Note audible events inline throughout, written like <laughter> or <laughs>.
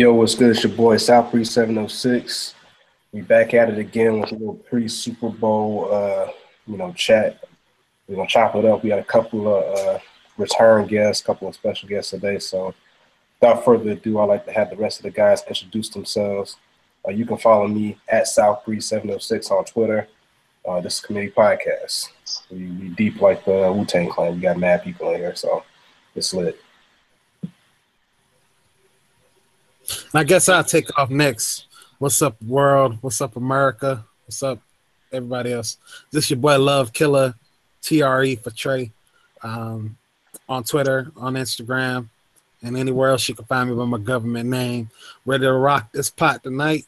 Yo, what's good? It's your boy South Breeze 706. We back at it again with a little pre-Super Bowl, uh, you know, chat. We're gonna chop it up. We got a couple of uh, return guests, a couple of special guests today. So, without further ado, I'd like to have the rest of the guys introduce themselves. Uh, you can follow me at South Breeze 706 on Twitter. Uh, this is Committee Podcast. We, we deep like the Wu Tang Clan. We got mad people in here, so it's lit. I guess I'll take off next. What's up, world? What's up, America? What's up, everybody else? This your boy Love Killer, TRE for Trey, um, on Twitter, on Instagram, and anywhere else you can find me by my government name. Ready to rock this pot tonight.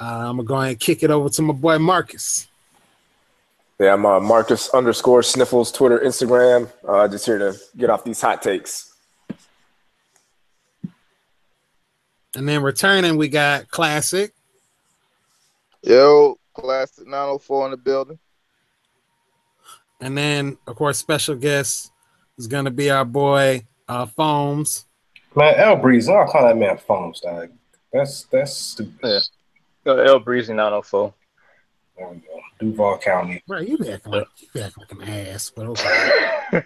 Uh, I'm gonna go ahead and kick it over to my boy Marcus. Yeah, I'm uh, Marcus underscore Sniffles, Twitter, Instagram. Uh, just here to get off these hot takes. And then returning, we got Classic. Yo, Classic 904 in the building. And then, of course, special guest is going to be our boy uh, Foams. Man, L Breeze, I don't call that man Foams, dog. That's that's stupid. Yeah. Go L Breezy 904. There we go. Duval County. Bro, you be acting like you be acting like an ass, but okay. <laughs>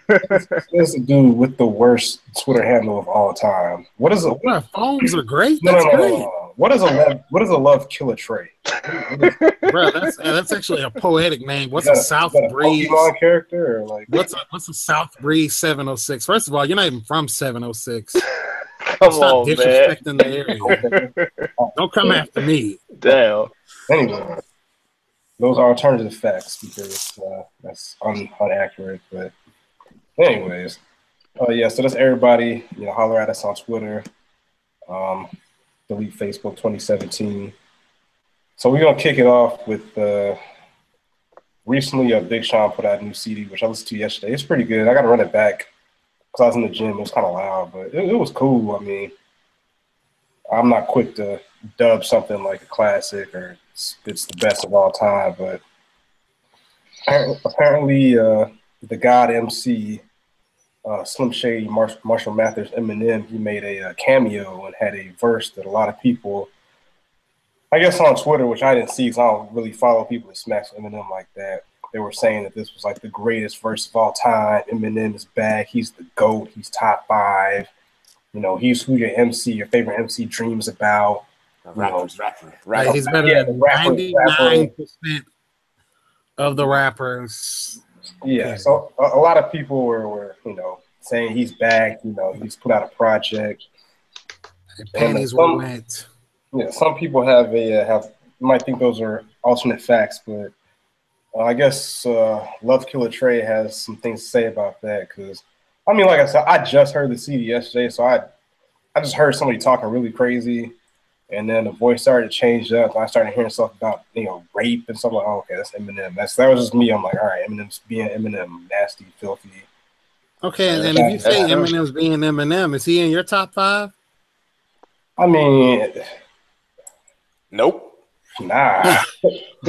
This the dude with the worst Twitter handle of all time. What is a Bro, phones are great. no, That's no, no, no, great. no. What is a love? What is a love killer trait? Bro, that's that's actually a poetic name. What's Is that a South is a Breeze? Pokemon character or like? What's a what's a South Breeze 706? First of all, you're not even from 706. <laughs> Come Stop on, man. the area. <laughs> Don't come after me. Damn. Anyway, those are alternative facts because uh, that's un- inaccurate. But anyways, uh, yeah. So that's everybody. You know, holler at us on Twitter. Um, delete Facebook 2017. So we're gonna kick it off with uh, recently. Uh, Big Sean put out a new CD, which I listened to yesterday. It's pretty good. I gotta run it back because I was in the gym. It was kind of loud, but it, it was cool. I mean, I'm not quick to dub something like a classic or it's, it's the best of all time, but apparently, uh, the God MC, uh, Slim Shady, Mar- Marshall Mathers, Eminem, he made a, uh cameo and had a verse that a lot of people, I guess on Twitter, which I didn't see because I don't really follow people that smash Eminem like that. They were saying that this was like the greatest verse of all time. Eminem is back. He's the GOAT. He's top five. You know, he's who your MC, your favorite MC dreams about. Rappers, rapper, Like, rapper. he's better Yeah, than 99% of the rappers. Yeah, Okay. so a, a lot of people were, were, you know, saying he's back. You know, he's put out a project. And pennies were some- wet. Yeah, some people have a uh, have might think those are alternate facts, but uh, I guess uh, Love Killer Trey has some things to say about that. Because I mean, like I said, I just heard the CD yesterday, so I I just heard somebody talking really crazy, and then the voice started to change up, and I started hearing stuff about you know rape and stuff like, oh, okay, that's Eminem. That's that was just me. I'm like, all right, Eminem's being Eminem, nasty, filthy. Okay, and, and if you say Eminem's being Eminem, is he in your top five? I mean, Nope. nah, <laughs> <laughs>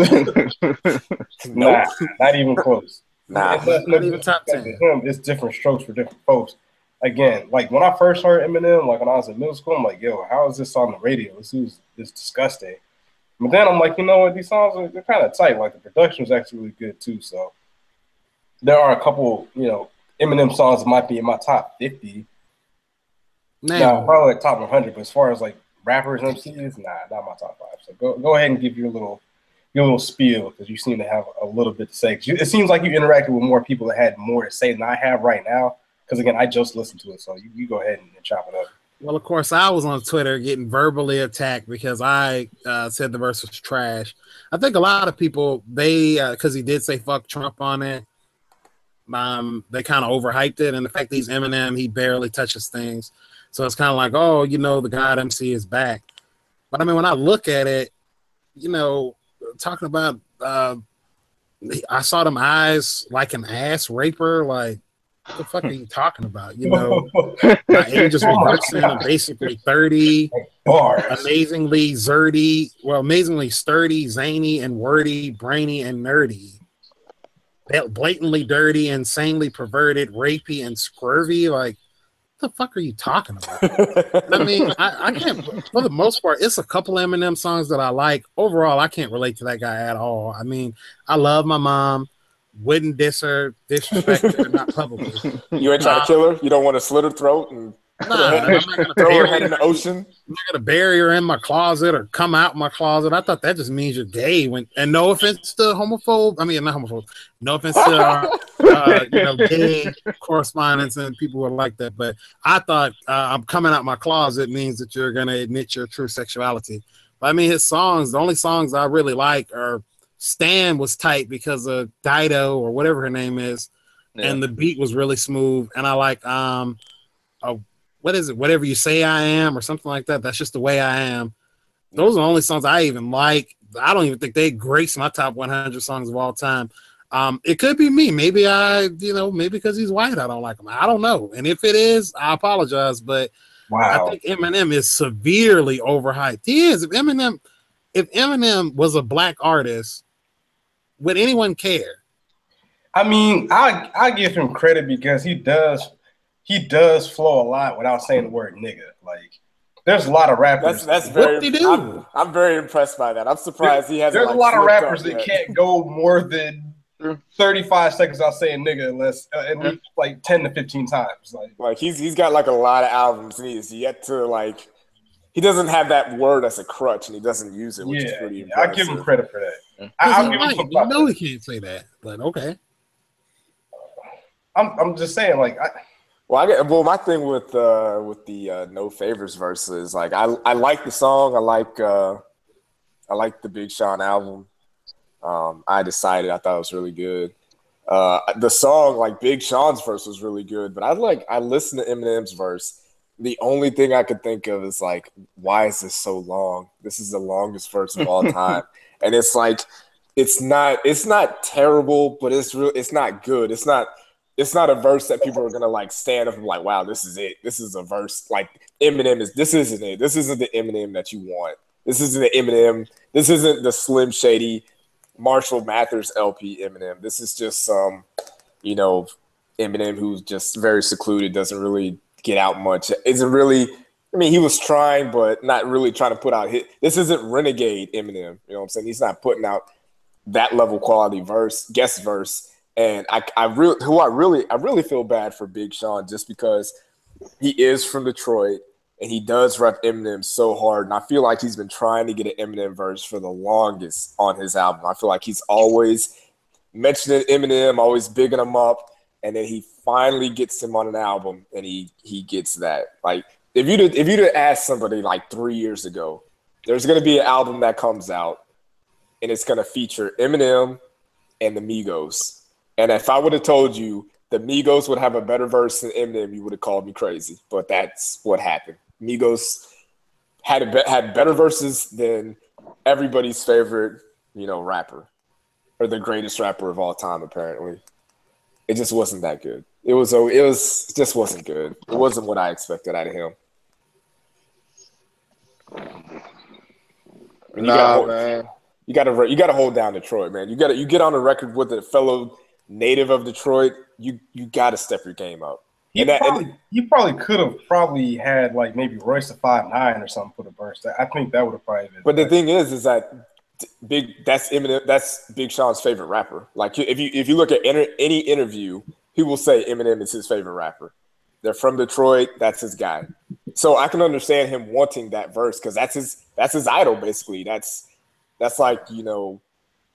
nah, not even close. Nah. It's not- Not even top 10. him, it's different strokes for different folks. Again, like when I first heard Eminem, like when I was in middle school, I'm like, yo, how is this on the radio? This is this disgusting. But then I'm like, you know what? These songs are they're kind of tight. Like the production was actually really good too. So there are a couple, you know, Eminem songs that might be in my top 50. Now, Nah, probably like top 100. But as far as like rappers, and MCs, nah, not my top five. So go go ahead and give your little your little spiel because you seem to have a little bit to say. you, it seems like you interacted with more people that had more to say than I have right now. Because again, I just listened to it, so you, you go ahead and, and chop it up. well, of course, I was on Twitter getting verbally attacked because I uh, said the verse was trash. I think a lot of people they because he did say "fuck Trump" on it. Um, they kind of overhyped it, and the fact that he's Eminem, he barely touches things, so it's kind of like, oh, you know, the God MC is back. But I mean, when I look at it, you know, talking about, uh, I saw them eyes like an ass raper, like. What the fuck are you talking about? You know, <laughs> my age is reversing. I'm basically 30. Bars. Amazingly zerdy, well, amazingly sturdy, zany, and wordy, brainy, and nerdy. Blatantly dirty, insanely perverted, rapey, and scurvy. Like, what the fuck are you talking about? I mean, I, I can't. For the most part, it's a couple Eminem songs that I like. Overall, I can't relate to that guy at all. I mean, I love my mom. Wouldn't diss her, disrespect her, not publicly. You ain't trying to kill her. You don't want to slit her throat and Nah, I'm not gonna <laughs> throw her head in the ocean. I'm not gonna bury her in my closet or come out my closet. I thought that just means you're gay. When and no offense to homophobe, I mean not homophobe. No offense to uh, <laughs> uh, you know gay correspondents and people who are like that, but I thought uh, I'm coming out my closet means that you're gonna admit your true sexuality. But I mean his songs, the only songs I really like are Stan was tight because of Dido or whatever her name is, Yeah. and the beat was really smooth. And I like um, uh, what is it? Whatever you say I am, or something like that. That's just the way I am. Those are the only songs I even like. I don't even think they grace my top 100 songs of all time. Um, it could be me. Maybe I, you know, maybe because he's white, I don't like him. I don't know. And if it is, I apologize. But I think Eminem is severely overhyped. He is. If Eminem, if Eminem was a black artist, would anyone care? I mean, I I give him credit because he does he does flow a lot without saying the word nigga. Like, there's a lot of rappers. That's that's What very. they do? I'm, I'm very impressed by that. I'm surprised he hasn't. There's like, a lot of rappers that yet. can't go more than 35 seconds without saying nigga unless uh, at least like 10 to 15 times. Like, Like he's he's got like a lot of albums and he's yet to like. He doesn't have that word as a crutch and he doesn't use it, which is yeah, pretty yeah, impressive. I give him credit for that. Because I, I'll he give white. some You know he can't say that. But okay. I'm I'm just saying, like, I, Well, I get well. My thing with uh, with the uh, no favors verses, like I I like the song. I like uh, I like the Big Sean album. Um, I decided I thought it was really good. Uh, the song, like Big Sean's verse, was really good. But I like I listened to Eminem's verse. The only thing I could think of is like, why is this so long? This is the longest verse of all <laughs> time, and it's like, it's not it's not terrible, but it's real. It's not good. It's not it's not a verse that people are gonna like stand up and be like, wow, this is it. This is a verse like Eminem is. This isn't it. This isn't the Eminem that you want. This isn't the Eminem. This isn't the Slim Shady, Marshall Mathers LP Eminem. This is just some, you know, Eminem who's just very secluded, doesn't really get out much. Isn't really. I mean, he was trying, but not really trying to put out hit. This isn't renegade Eminem. You know what I'm saying? He's not putting out that level quality verse, guest verse. And I, I really, who I really, I really feel bad for Big Sean just because he is from Detroit and he does rep Eminem so hard. And I feel like he's been trying to get an Eminem verse for the longest on his album. I feel like he's always mentioning Eminem, always bigging him up, and then he finally gets him on an album and he he gets that. Like if you'd if you'd have asked somebody like three years ago, there's gonna be an album that comes out and it's gonna feature Eminem and the Migos. And if I would have told you the Migos would have a better verse than Eminem, you would have called me crazy. But that's what happened. Migos had a be- had better verses than everybody's favorite, you know, rapper or the greatest rapper of all time. Apparently, it just wasn't that good. It was oh, it was just wasn't good. It wasn't what I expected out of him. And you gotta hold- man. you got to you got to hold down Detroit, man. You got to you get on the record with a fellow native of Detroit. You you got to step your game up. he And that- probably he probably could have probably had like maybe Royce the five nine or something for the verse. I think that would have probably been. But the thing is, is that big that's Eminem. That's Big Sean's favorite rapper. Like if you if you look at inter, any interview, he will say Eminem is his favorite rapper. They're from Detroit. That's his guy. So I can understand him wanting that verse because that's his that's his idol basically. That's that's like you know.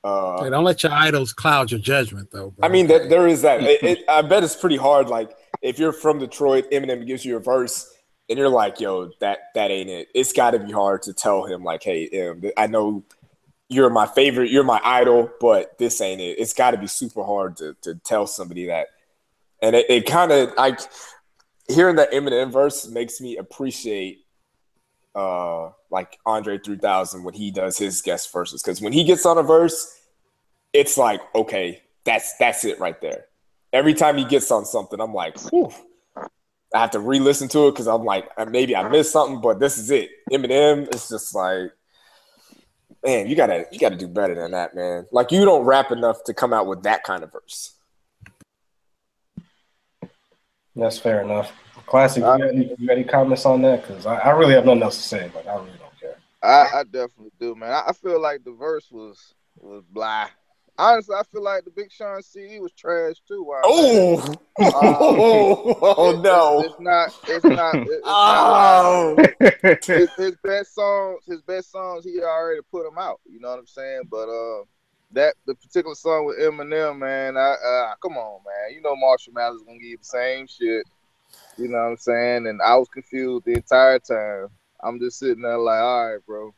Uh, Hey, don't let your idols cloud your judgment, though. Bro. I mean, that there is that. It, it, I bet it's pretty hard. Like if you're from Detroit, Eminem gives you a verse, and you're like, "Yo, that that ain't it." It's got to be hard to tell him, like, "Hey, Em, I know you're my favorite, you're my idol, but this ain't it." It's got to be super hard to to tell somebody that. And it, it kind of like hearing that Eminem verse makes me appreciate uh like Andre 3000 when he does his guest verses because when he gets on a verse, it's like okay, that's that's it right there. Every time he gets on something, I'm like. I have to re-listen to it because I'm like, uh, maybe I missed something, but this is it. Eminem is just like, man, you gotta you gotta do better than that, man. Like you don't rap enough to come out with that kind of verse. That's fair enough. Classic. You got, any, you got any comments on that? Because I, I really have nothing else to say, but I really don't care. I, I definitely do, man. I, I feel like the verse was was blah. Honestly, I feel like the Big Sean CD was trash too. Wow. <laughs> Oh, oh, oh It- no! It's not. It's not. it- It's Oh, not his, his best songs. His best songs. He already put them out. You know what I'm saying? But uh, that the particular song with Eminem, man. I uh, come on, man. You know Marshall Mathers gonna give you the same shit. You know what I'm saying? And I was confused the entire time. I'm just sitting there like, all right, bro.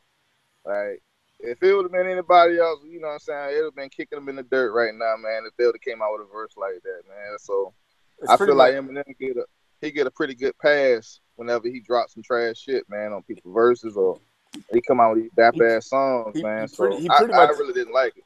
Like, if it would have been anybody else, you know what I'm saying, it would have been kicking them in the dirt right now, man. If they would have came out with a verse like that, man. So It's I feel like Eminem get a he get a pretty good pass whenever he drops some trash shit, man, on people's verses or he come out with these dap ass songs, he- man. he so pretty- he I, pretty I much- really didn't like it.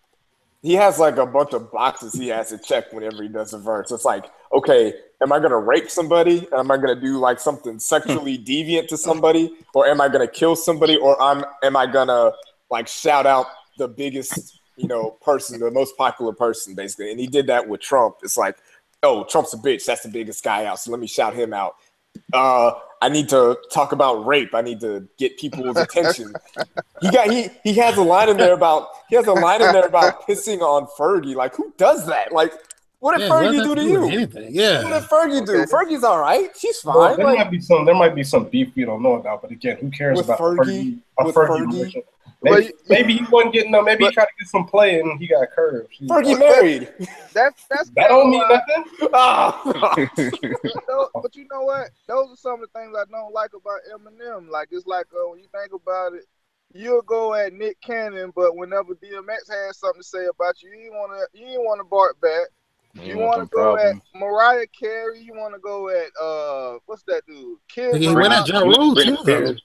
He has like a bunch of boxes he has to check whenever he does a verse. It's like, okay, am I gonna rape somebody? Am I gonna do like something sexually <laughs> deviant to somebody, or am I gonna kill somebody, or I'm am I gonna like shout out the biggest you know person, the most popular person, basically? And he did that with Trump. It's like, oh, Trump's a bitch. That's the biggest guy out. So let me shout him out. Uh, I need to talk about rape. I need to get people's attention. He got he he has a line in there about he has a line in there about pissing on Fergie. Like who does that? Like what did Yeah, Fergie do to you? Anything? What did Fergie do? Okay. Fergie's all right. She's Well, fine. there Like, might be some. There might be some beef we don't know about. But again, who cares about Fergie- Fergie? With Fergie, Fergie? Version? But Maybe, he wasn't getting no. Maybe he tried to get some play and he got curved. She- Fergie married. That's that's That don't mean kinda nothing. <laughs> Tho- but you know what? Those are some of the things I don't like about Eminem. Like it's like uh, when you think about it, you'll go at Nick Cannon, but whenever DMX has something to say about you, you ain't wanna you ain't wanna bark back. You want to go at Mariah Carey. You want to go at uh, what's that dude? Kid. He went at Rock. Ja Rule too, though. Spears.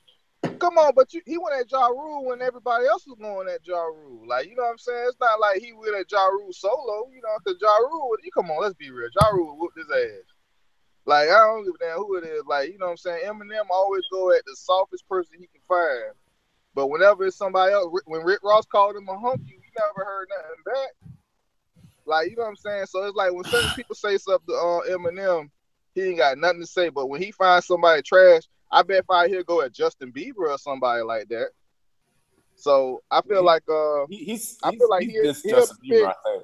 Come on, but you, he went at Ja Rule when everybody else was going at Ja Rule. Like you know what I'm saying? It's not like he went at Ja Rule solo. You know, because Ja Rule. You come on, let's be real. Ja Rule whooped his ass. Like I don't give a damn who it is. Like you know what I'm saying? Eminem always go at the softest person he can find. But whenever it's somebody else, when Rick Ross called him a hunky, we never heard nothing back. Like you know what I'm saying? So it's like when certain people say something to uh, Eminem, he ain't got nothing to say. But when he finds somebody trash, I bet if I hear go at Justin Bieber or somebody like that. So I feel like uh He- he's, I he's, feel like he's he'll- this he'll Justin pick- Bieber,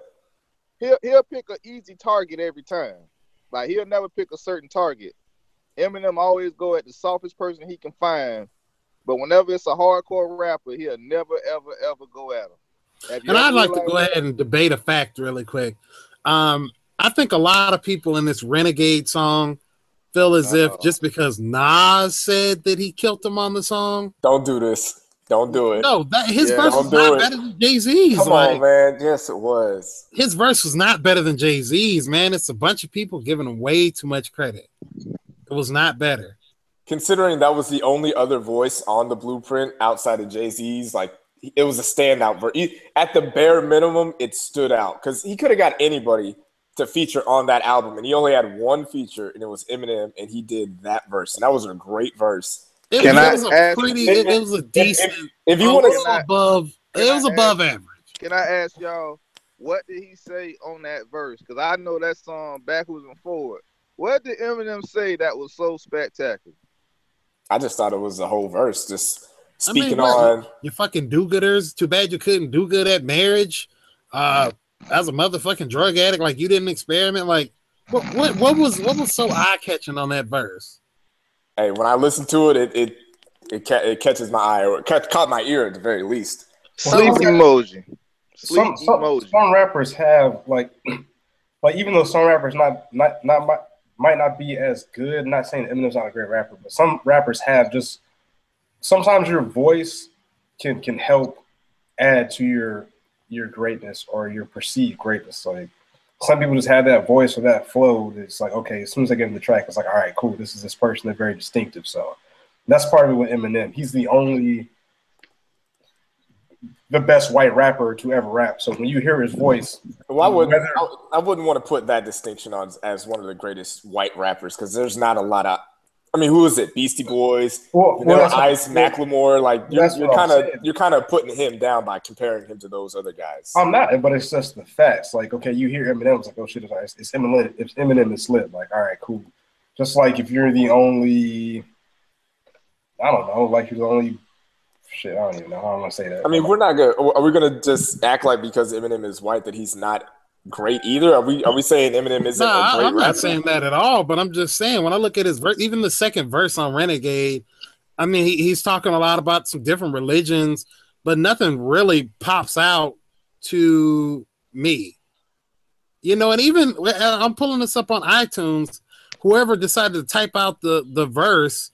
he'll he'll pick an easy target every time. Like he'll never pick a certain target. Eminem always go at the softest person he can find. But whenever it's a hardcore rapper, he'll never ever ever go at him. And I'd like to go ahead and debate a fact really quick. Um, I think a lot of people in this Renegade song feel as if Uh-oh. just because Nas said that he killed him on the song, Don't do this. Don't do it. no, that his Yeah, verse was not it. better than Jay Z's. Come Like on, man. Yes, it was. his verse was not better than Jay Z's. Man, it's a bunch of people giving him way too much credit. It was not better. Considering that was the only other voice on the blueprint outside of Jay Z's, like it was a standout. Ver- At the bare minimum, it stood out because he could have got anybody to feature on that album, and he only had one feature, and it was Eminem, and he did that verse, and that was a great verse. It, Can was, I it was a ask- pretty. It, it was a decent. If you want to, I- above. It was I above average. Can I ask y'all what did he say on that verse? Because I know that song backwards and forward. What did Eminem say that was so spectacular? I just thought it was the whole verse, just I mean, speaking what- on. You fucking do-gooders. Too bad you couldn't do good at marriage. Uh, as a motherfucking drug addict, like you didn't experiment. Like, what, what, what was, what was so eye catching on that verse? Hey, when I listen to it, it it it, ca- it catches my eye, or it ca- caught my ear at the very least. Sleep Well, emoji. Sleep some, some, emoji. some rappers have like <clears throat> like even though some rappers not not not might, might not be as good not saying Eminem's not a great rapper but some rappers have just sometimes your voice can can help add to your your greatness or your perceived greatness like some people just have that voice or that flow it's like okay as soon as I get in the track it's like all right cool this is this person they're very distinctive so that's part of it with Eminem he's the only the best white rapper to ever rap. So when you hear his voice, Well, I wouldn't. Whether- I, I wouldn't want to put that distinction on as one of the greatest white rappers because there's not a lot of. I mean, who is it? Beastie Boys, well, Vanilla that's- Ice, Macklemore. Like you're, you're kind of you're kind of putting him down by comparing him to those other guys. I'm not, but it's just the facts. Like, okay, you hear Eminem, it's like, oh shit, it's, it's Eminem. It's Eminem is lit. Like, all right, cool. Just like if you're the only, I don't know, like you're the only shit. I don't even know how I'm gonna say that. I mean, we're not gonna. Are we gonna just act like because Eminem is white that he's not great either? Are we? Are we saying Eminem isn't Nah, a great I'm rapper? not saying that at all, but I'm just saying when I look at his verse, even the second verse on Renegade, I mean, he, he's talking a lot about some different religions, but nothing really pops out to me. You know, and even I'm pulling this up on iTunes. Whoever decided to type out the the verse,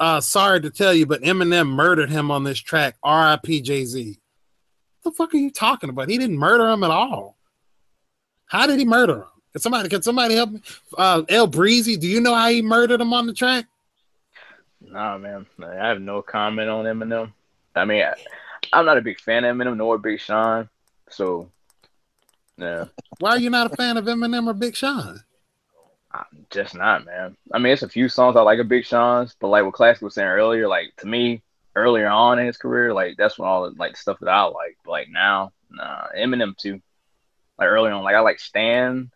uh, sorry to tell you, but Eminem murdered him on this track. R.I.P. Jay Z. What the fuck are you talking about? He didn't murder him at all. How did he murder him? Can somebody can somebody help me? Uh, L Breezy, do you know how he murdered him on the track? Nah, man. I have no comment on Eminem. I mean, I, I'm not a big fan of Eminem nor Big Sean. So, yeah, Why are you not a fan of Eminem or Big Sean? I'm just not, man. I mean, it's a few songs I like of Big Sean's, but like what Classic was saying earlier, like to me, earlier on in his career, like that's when all the like stuff that I like. But like now, nah, Eminem too. Like early on, like I like Stan.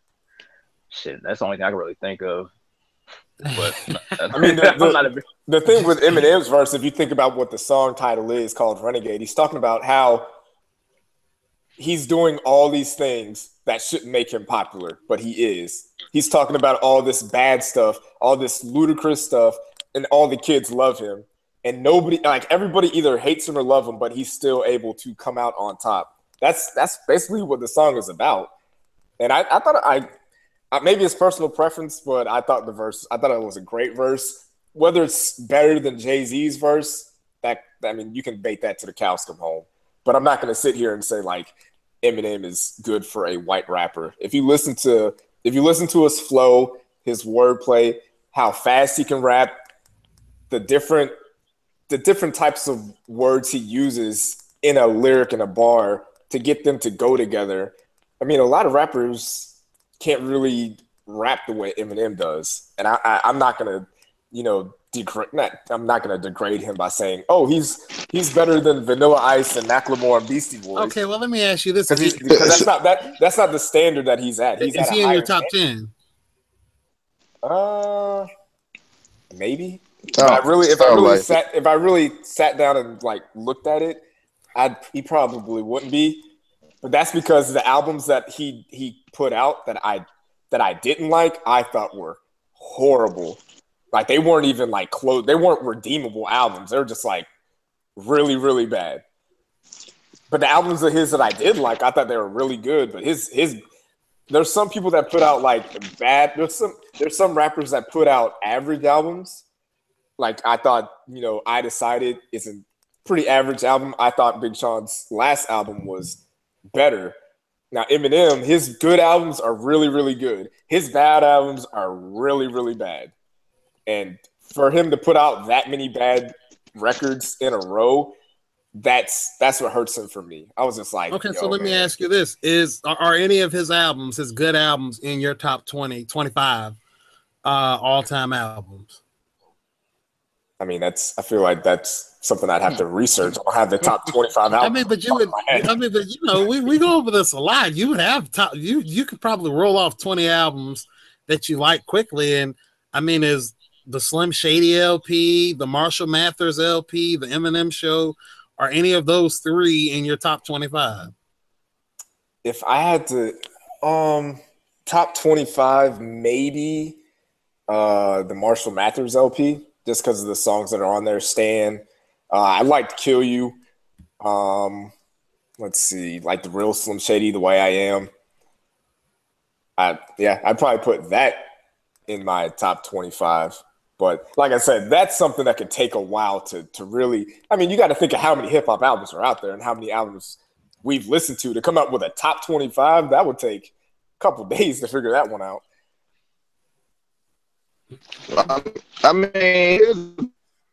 Shit, that's the only thing I can really think of. But <laughs> I mean, the- the- <laughs> I'm not a big the thing with Eminem's verse, if you think about what the song title is called Renegade, he's talking about how he's doing all these things that shouldn't make him popular, but he is. He's talking about all this bad stuff, all this ludicrous stuff, and all the kids love him. And nobody, like everybody, either hates him or love him, but he's still able to come out on top. That's that's basically what the song is about. And I, I thought I, I maybe it's personal preference, but I thought the verse, I thought it was a great verse whether it's better than Jay Z's verse, that I mean, you can bait that to the cows come home. But I'm not going to sit here and say like Eminem is good for a white rapper. If you listen to if you listen to his flow, his wordplay, how fast he can rap, the different the different types of words he uses in a lyric in a bar to get them to go together. I mean, a lot of rappers can't really rap the way Eminem does, and I, I I'm not gonna you know, degrade. Not, I'm not going to degrade him by saying, "Oh, he's he's better than Vanilla Ice and Macklemore and Beastie Boys." Okay, well let me ask you this: because because that's not that that's not the standard that he's at. He's is at he in your top ten? Uh, maybe. If I really, if I really like it. if I really sat down and like looked at it, I'd he probably wouldn't be. But that's because the albums that he he put out that I that I didn't like, I thought were horrible. Like they weren't even like close. They weren't redeemable albums. They were just like really, really bad. But the albums of his that I did like, I thought they were really good. But his his there's some people that put out like bad. There's some there's some rappers that put out average albums. Like I thought, you know, I decided a pretty average album. I thought Big Sean's last album was better. Now Eminem, his good albums are really, really good. His bad albums are really, really bad. And for him to put out that many bad records in a row, that's that's what hurts him for me. I was just like, Okay, so let me ask you this: Is are, are any of his albums, his good albums, in your top 20, 25 uh, all-time albums? I mean, that's I feel like that's something I'd have to research. I don't have the top <laughs> 25 albums. I mean, but you would. I mean, but you know, we, we go over this a lot. You would have top. You you could probably roll off twenty albums that you like quickly, and I mean, is the Slim Shady LP, the Marshall Mathers LP, the Eminem Show, are any of those three in your top twenty-five? if I had to um top 25 maybe uh the Marshall Mathers LP just because of the songs that are on there. Stan uh I liked Kill You. Um let's see like the real Slim Shady the way I am. I yeah I'd probably put that in my top 25 but like I said that's something that could take a while to to really I mean you got to think of how many hip hop albums are out there and how many albums we've listened to to come up with a top 25 that would take a couple <laughs> days to figure that one out I, I mean, here's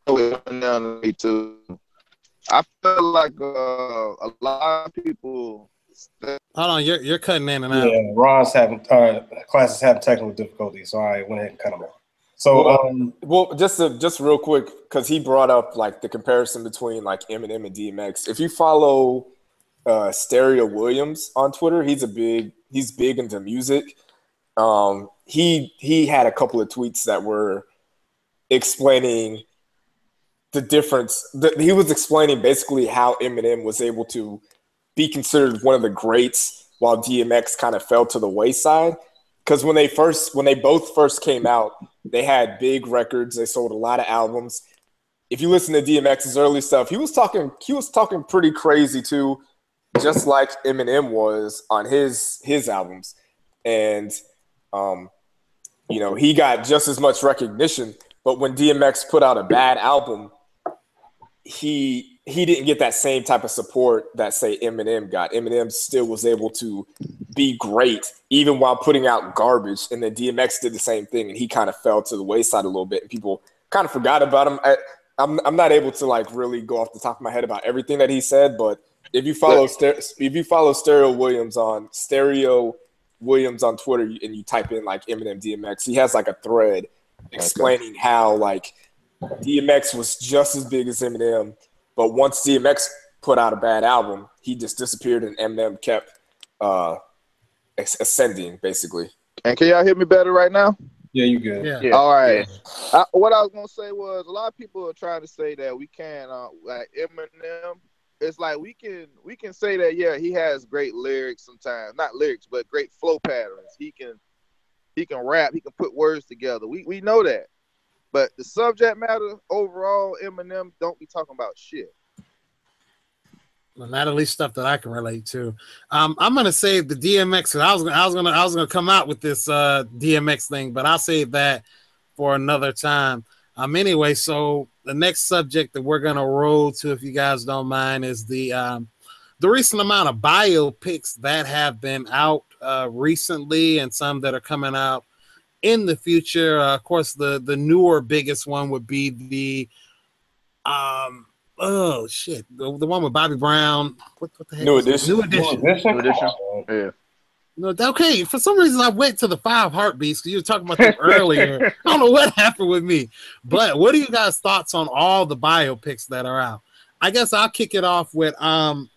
what went down to me too. I feel like uh, a lot of people. Hold on, you're you're cutting in and out. Yeah, Ron's having uh, Classic's having technical difficulties, so I went ahead and cut him off. So, Well, um, well just to, just real quick because he brought up like the comparison between like Eminem and DMX if you follow uh Stereo Williams on Twitter he's a big he's big into music um, he he had a couple of tweets that were explaining the difference. The, he was explaining basically how Eminem was able to be considered one of the greats while DMX kind of fell to the wayside. Because when they first, when they both first came out, they had big records. They sold a lot of albums. If you listen to DMX's early stuff, he was talking, he was talking pretty crazy too, just like Eminem was on his his albums. And um, you know, he got just as much recognition. But when DMX put out a bad album, he he didn't get that same type of support that say Eminem got. Eminem still was able to be great even while putting out garbage, and then DMX did the same thing, and he kind of fell to the wayside a little bit, and people kind of forgot about him. I, I'm I'm not able to like really go off the top of my head about everything that he said, but if you follow if you follow Stereo Williams on Stereo Williams on Twitter and you type in like Eminem DMX, he has like a thread explaining okay. how like DMX was just as big as Eminem, but once DMX put out a bad album, he just disappeared and Eminem kept uh, ascending basically. And can y'all hear me better right now? Yeah, you good. Yeah. yeah. All right. Yeah. I, what I was gonna say was a lot of people are trying to say that we can't uh, like Eminem. It's like we can we can say that yeah he has great lyrics sometimes not lyrics but great flow patterns. He can he can rap. He can put words together. We we know that. But the subject matter overall, Eminem don't be talking about shit. Well, not at least stuff that I can relate to. Um, I'm gonna save the DMX. I was I was gonna I was gonna come out with this uh, DMX thing, but I'll save that for another time. Um, anyway, so the next subject that we're gonna roll to, if you guys don't mind, is the um, the recent amount of biopics that have been out uh, recently, and some that are coming out in the future. Uh, of course, the the newer biggest one would be the um oh shit the, the one with Bobby Brown. What, what the heck? New edition. New edition. New edition. New edition. Yeah. No, okay. For some reason, I went to the five heartbeats because you were talking about them earlier. <laughs> I don't know what happened with me, but what are you guys' thoughts on all the biopics that are out? I guess I'll kick it off with um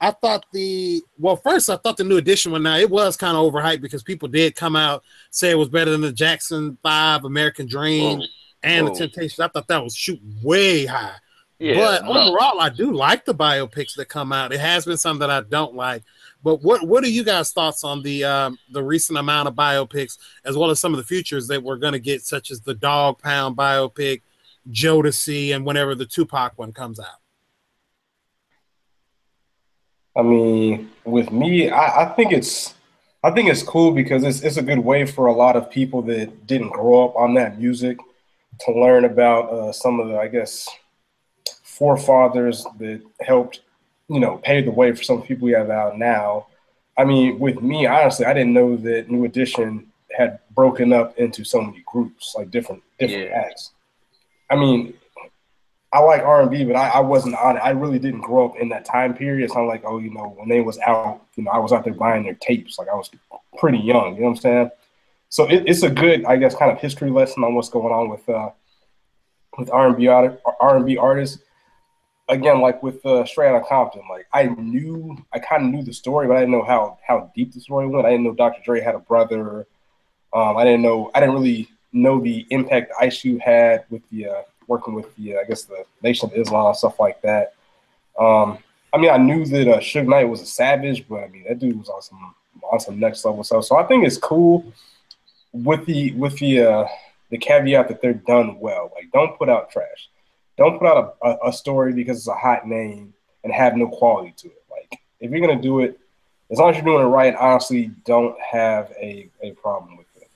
I thought the well, first I thought the new edition one now it was kind of overhyped because people did come out say it was better than the Jackson Five, American Dream, Whoa. and Whoa. the Temptations. I thought that was shoot way high. Yeah, but no. overall, I do like the biopics that come out. It has been some that I don't like. But what what are you guys' thoughts on the um, the recent amount of biopics, as well as some of the futures that we're going to get, such as the Dog Pound biopic, Jodeci, and whenever the Tupac one comes out? I mean, with me, I, I think it's I think it's cool because it's it's a good way for a lot of people that didn't grow up on that music to learn about uh, some of the, I guess, forefathers that helped, you know, paved the way for some people we have out now. I mean, with me, honestly, I didn't know that New Edition had broken up into so many groups, like different different yeah. acts. I mean, I like R and B, but I, I, wasn't on it. I really didn't grow up in that time period. It's not like, oh, you know, when they was out, you know, I was out there buying their tapes. Like I was pretty young. You know what I'm saying? So it, it's a good, I guess, kind of history lesson on what's going on with uh, with R and B R and B artists. Again, like with uh, Straight Outta Compton, like I knew, I kind of knew the story, but I didn't know how how deep the story went. I didn't know Dr. Dre had a brother. Um, I didn't know, I didn't really know the impact Ice Cube had with the uh, working with the I guess the Nation of Islam stuff like that. Um, I mean, I knew that uh, Suge Knight was a savage, but I mean that dude was on some on some next level stuff. So I think it's cool with the with the uh, the caveat that they're done well. Like, don't put out trash. Don't put out a, a, a story because it's a hot name and have no quality to it. Like, if you're gonna do it, as long as you're doing it right, honestly, don't have a, a problem with it.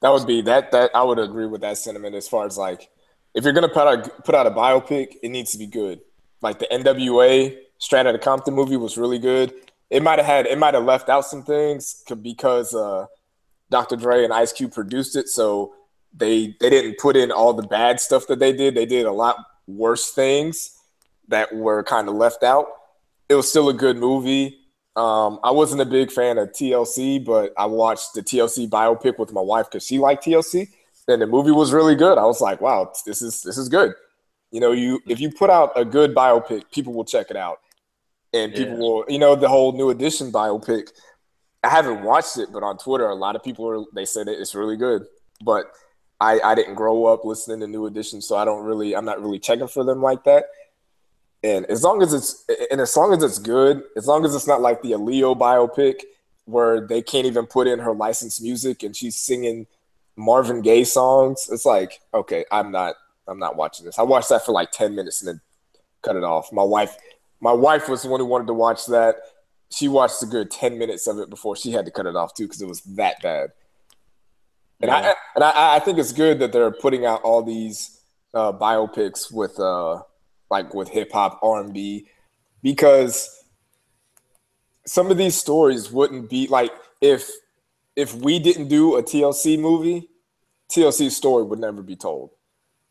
That would be that that I would agree with that sentiment as far as like if you're gonna put out put out a biopic, it needs to be good. Like the NWA Straight Outta Compton movie was really good. It might have had it might have left out some things because uh, Dr. Dre and Ice Cube produced it, so they they didn't put in all the bad stuff that they did. They did a lot worse things that were kind of left out. It was still a good movie. Um, I wasn't a big fan of TLC, but I watched the TLC biopic with my wife because she liked TLC and the movie was really good. I was like, wow, this is this is good. You know, you if you put out a good biopic, people will check it out, and people yeah. will. You know, the whole new edition biopic. I haven't watched it, but on Twitter, a lot of people are they said it, it's really good. But I I didn't grow up listening to New Edition, so I don't really I'm not really checking for them like that. And as long as it's and as long as it's good, as long as it's not like the Aaliyah biopic where they can't even put in her licensed music and she's singing Marvin Gaye songs, it's like okay, I'm not I'm not watching this. I watched that for like ten minutes and then cut it off. My wife my wife was the one who wanted to watch that. She watched a good ten minutes of it before she had to cut it off too because it was that bad. And I and I, I think it's good that they're putting out all these uh, biopics with uh, like with hip hop, R and B, because some of these stories wouldn't be like if if we didn't do a TLC movie, TLC's story would never be told.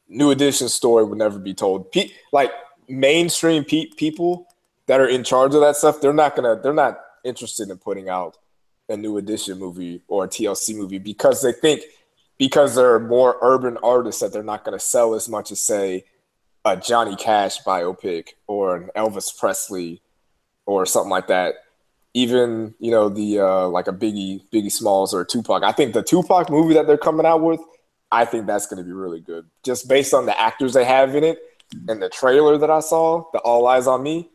New Edition story would never be told. Pe- like mainstream pe- people that are in charge of that stuff, they're not gonna they're not interested in putting out a New Edition movie or a TLC movie because they think because they're more urban artists that they're not going to sell as much as say a Johnny Cash biopic or an Elvis Presley or something like that. Even you know the uh, like a Biggie Biggie Smalls or Tupac. I think the Tupac movie that they're coming out with, I think that's going to be really good, just based on the actors they have in it and the trailer that I saw, the All Eyez on Me.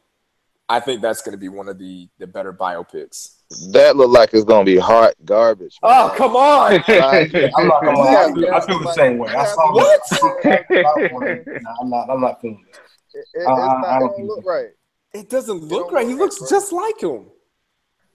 I think that's going to be one of the the better biopics. That look like it's gonna be hot garbage. man. Oh come on! Like, <laughs> I'm not gonna lie. I feel, I feel the like- same way. I saw What? <laughs> Nah, I'm not. I'm not feeling it. It, it, it's I- I- not I don't gonna think look so. right. It doesn't look don't right. He looks right, just like him.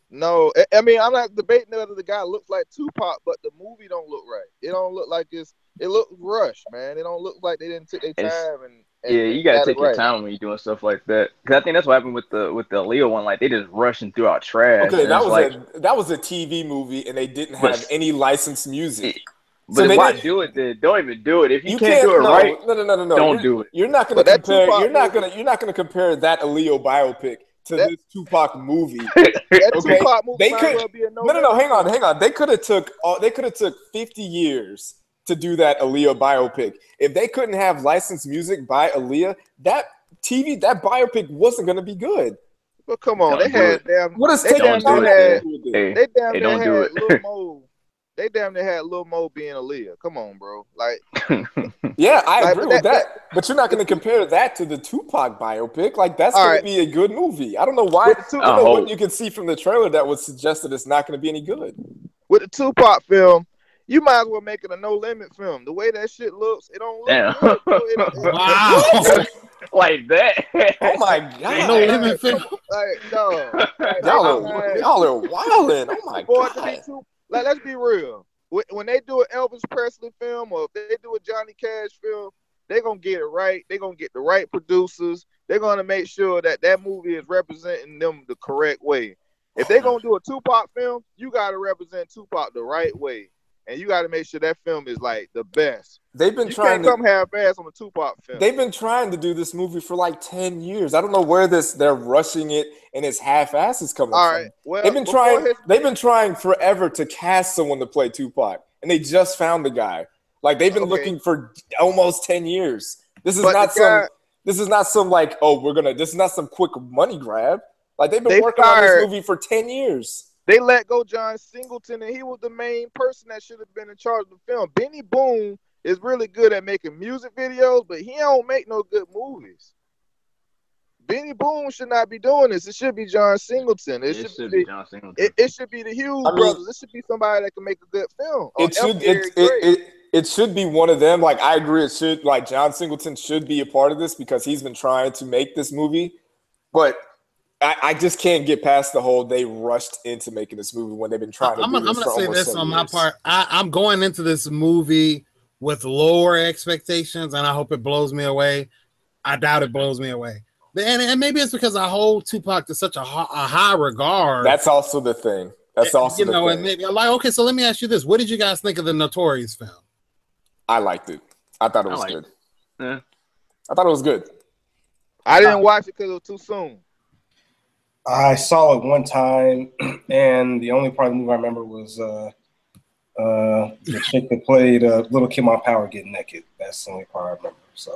No, I- I mean I'm not debating whether the guy looks like Tupac, but the movie don't look right. It don't look like it's. It looks rushed, man. It don't look like they didn't take their It's- time and. And Yeah, you gotta take your right. time when you're doing stuff like that. Because I think that's what happened with the with the Aaliyah one. Like they just rushing through our trash. Okay, that was like, a that was a TV movie, and they didn't have any licensed music. but so if they why do it? Then don't even do it. If you, You can't, do it no, right, No, no, no, no, no. don't you're, do it. You're not gonna compare. Tupac You're not gonna. You're not gonna compare that Leo biopic to That- this Tupac movie. <laughs> That Okay, Tupac movie they might could- well be a no. No, no, no. Hang on, hang on. They could have took. Uh, they could have took 50 years to do that Aaliyah biopic. If they couldn't have licensed music by Aaliyah, that TV, that biopic wasn't gonna be good. But come on, Don't they had it. damn. What is They taking don't time do to it. do with it? Hey, They damn Hey, near don't had do it. Lil <laughs> Mo. They damn near had Lil Mo being Aaliyah. Come on, bro. Like <laughs> Yeah, I Like, agree but with that- that. But you're not going to compare that to the Tupac biopic. Like that's All going right. to be a good movie. I don't know why. The Tupac- I don't know what you can see from the trailer that would suggest that it's not going to be any good. with the Tupac film, you might as well make it a no limit film. The way that shit looks, it don't look Damn. good. Bro. It, it, Wow. <laughs> like that. Oh my god! No limit film. like no, like, y'all are y'all are wilding. Oh my for it to be god! too, like let's be real. When when they do an Elvis Presley film or if they do a Johnny Cash film, they're gonna get it right. They're gonna get the right producers. They're gonna make sure that that movie is representing them the correct way. If they're gonna do a Tupac film, you gotta represent Tupac the right way, and you gotta make sure that film is like the best. They've been You trying to. come half-ass on a Tupac film. They've been trying to do this movie for like ten years. I don't know where this they're rushing it and it's half-ass is coming All from. Well, They've been trying. his- They've been trying forever to cast someone to play Tupac, and they just found the guy. Like they've been Okay. looking for almost ten years. This is But not the some. guy- This is not some like oh we're gonna. This is not some quick money grab. Like they've been They working on this movie for ten years. They let go John Singleton, and he was the main person that should have been in charge of the film. Benny Boom is really good at making music videos, but he don't make no good movies. Benny Boom should not be doing this. It should be John Singleton. It, It should, should be. be John Singleton. It, it should be the Hughes I mean- brothers. It should be somebody that can make a good film. It should. It, it, it, it should be one of them. Like I agree. It should. Like John Singleton should be a part of this because he's been trying to make this movie, but. I, I just can't get past the whole they rushed into making this movie when they've been trying to I'm, do I'm gonna say this 10 on my part. I, I'm going into this movie with lower expectations, and I hope it blows me away. I doubt it blows me away. And, and maybe it's because I hold Tupac to such a, hi- a high regard. That's also the thing. That's also you the know, thing. and maybe I'm like okay. So let me ask you this: What did you guys think of the Notorious film? I liked it. I thought it was liked good. Yeah. I thought it was good. I didn't watch it because it was too soon. I saw it one time, <clears throat> and the only part of the movie I remember was uh, uh, the chick that played uh, Little Kim on Power getting naked. That's the only part I remember. So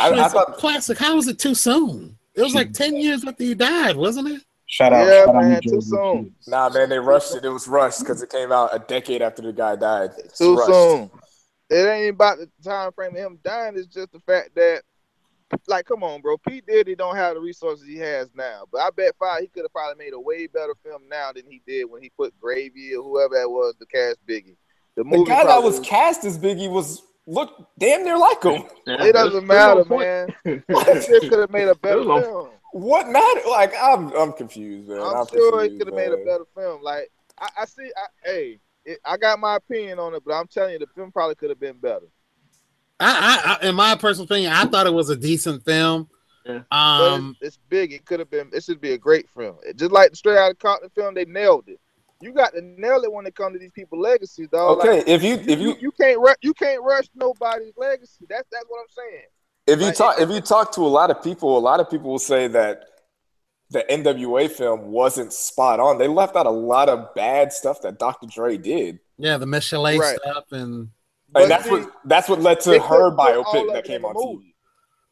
I, I It's a thought classic. How was it too soon? It was like ten years after he died, wasn't it? Shout out, Yeah, shout man, New too soon. Chiefs. Nah, man, they rushed it. It was rushed because it came out a decade after the guy died. It's Too rushed. soon. It ain't about the time frame of him dying. It's just the fact that, like, come on, bro. P. Diddy don't have the resources he has now. But I bet five he could have probably made a way better film now than he did when he put Gravy or whoever that was to cast Biggie. The The guy that probably was cast as Biggie was look damn near like him. <laughs> It doesn't matter, man. <laughs> That shit could have made a better There's no- film. What matter? Like I'm, I'm confused, man. I'm sure he could have made a better film. Like I, I see, I, hey, it, I got my opinion on it, but I'm telling you, the film probably could have been better. I, I, I, in my personal opinion, I thought it was a decent film. Yeah. But Um, it's, it's big. It could have been. It should be a great film. It- just like the Straight Outta Compton film, they nailed it. You got to nail it when it comes to these people legacies, dog. Okay, Like, if you you, if you you can't rush you can't rush nobody's legacy. That's that's what I'm saying. if you like, talk if you talk to a lot of people, a lot of people will say that the NWA film wasn't spot on. They left out a lot of bad stuff that Dr. Dre did. yeah, the Michel'le Right. stuff and But And that's see, what that's what led to her couldn't put all biopic that came on TV.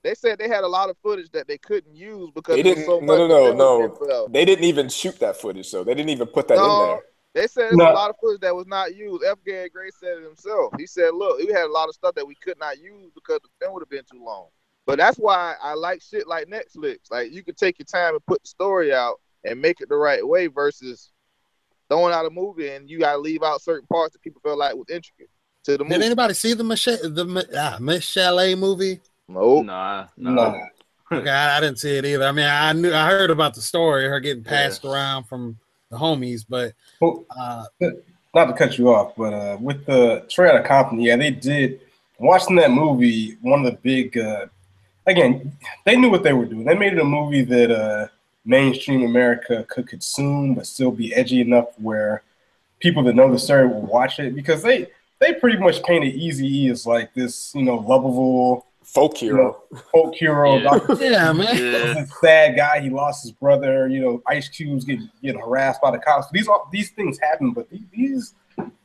They said they had a lot of footage that they couldn't use because They didn't. so no, no, no, no. They didn't even shoot that footage, so they didn't even put that in there. They said there's No. a lot of footage that was not used. F. Gary Gray said it himself. He said, "Look, we had a lot of stuff that we could not use because the film would have been too long." But that's why I like shit like Netflix. Like you could take your time and put the story out and make it the right way versus throwing out a movie and you gotta leave out certain parts that people feel like was intricate to the did movie. anybody see the Michelle the Mi- ah, Michel'le movie? Nope. Nah, nah. No. <laughs> Okay, I, I didn't see it either. I mean, I knew I heard about the story, her getting passed around from the homies, but uh, not to cut you off, but uh, with the Straight Compton, yeah, they did. Watching that movie, one of the big, uh, again, they knew what they were doing. They made it a movie that uh, mainstream America could consume, but still be edgy enough where people that know the story will watch it because they they pretty much painted Easy E as like this, you know, lovable Folk hero. folk hero. Yeah. Dr. yeah, man. Yeah. sad guy. He lost his brother. You know, Ice Cube's getting getting harassed by the cops. These all these things happen, but these, these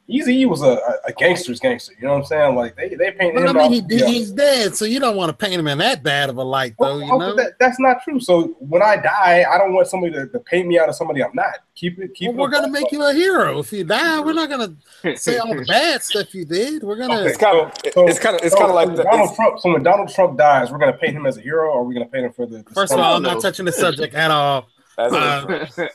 Eazy was a, a, a gangster's gangster. You know what I'm saying? Like they they painted But I him. mean, off- he, yeah. he's dead, so you don't want to paint him in that bad of a light, though. Oh, you Well, know. that, that's not true. So when I die, I don't want somebody to, to paint me out of somebody I'm not. Keep it. Keep Well, it. we're gonna make you a hero if you die. We're not gonna say all the <laughs> bad stuff you did. We're gonna. Okay. It's kind of So- it's kind of it's So kind of like the, Donald Trump. So when Donald Trump dies, we're gonna paint him as a hero, or we're gonna paint him for the. the First of all, I'm not touching the subject at all. That's Uh,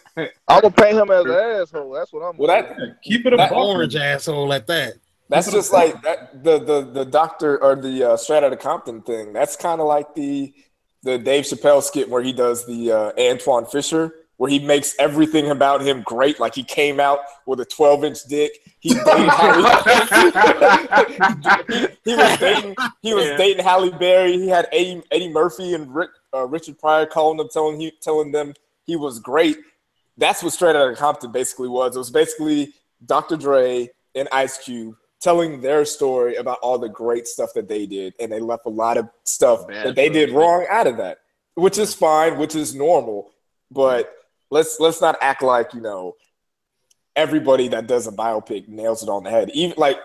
I'm gonna <laughs> paint him as an asshole. That's what I'm well gonna that do. Yeah, keep it a That. Orange asshole at that. That's just like that the the the doctor or the uh, Straight Outta Compton thing. That's kind of like the the Dave Chappelle skit where he does the uh, Antwone Fisher, where he makes everything about him great. Like he came out with a 12 inch dick. He <laughs> dated Halle, <laughs> he, he was dating he was Yeah. dating Halle Berry. He had Eddie, Eddie Murphy and Rick, uh, Richard Pryor calling him, telling he telling them he was great. That's what Straight Outta Compton basically was. It was basically Dr. Dre and Ice Cube telling their story about all the great stuff that they did, and they left a lot of stuff Bad that they did wrong out of that, which is fine, which is normal. But let's let's not act like you know everybody that does a biopic nails it on the head. Even like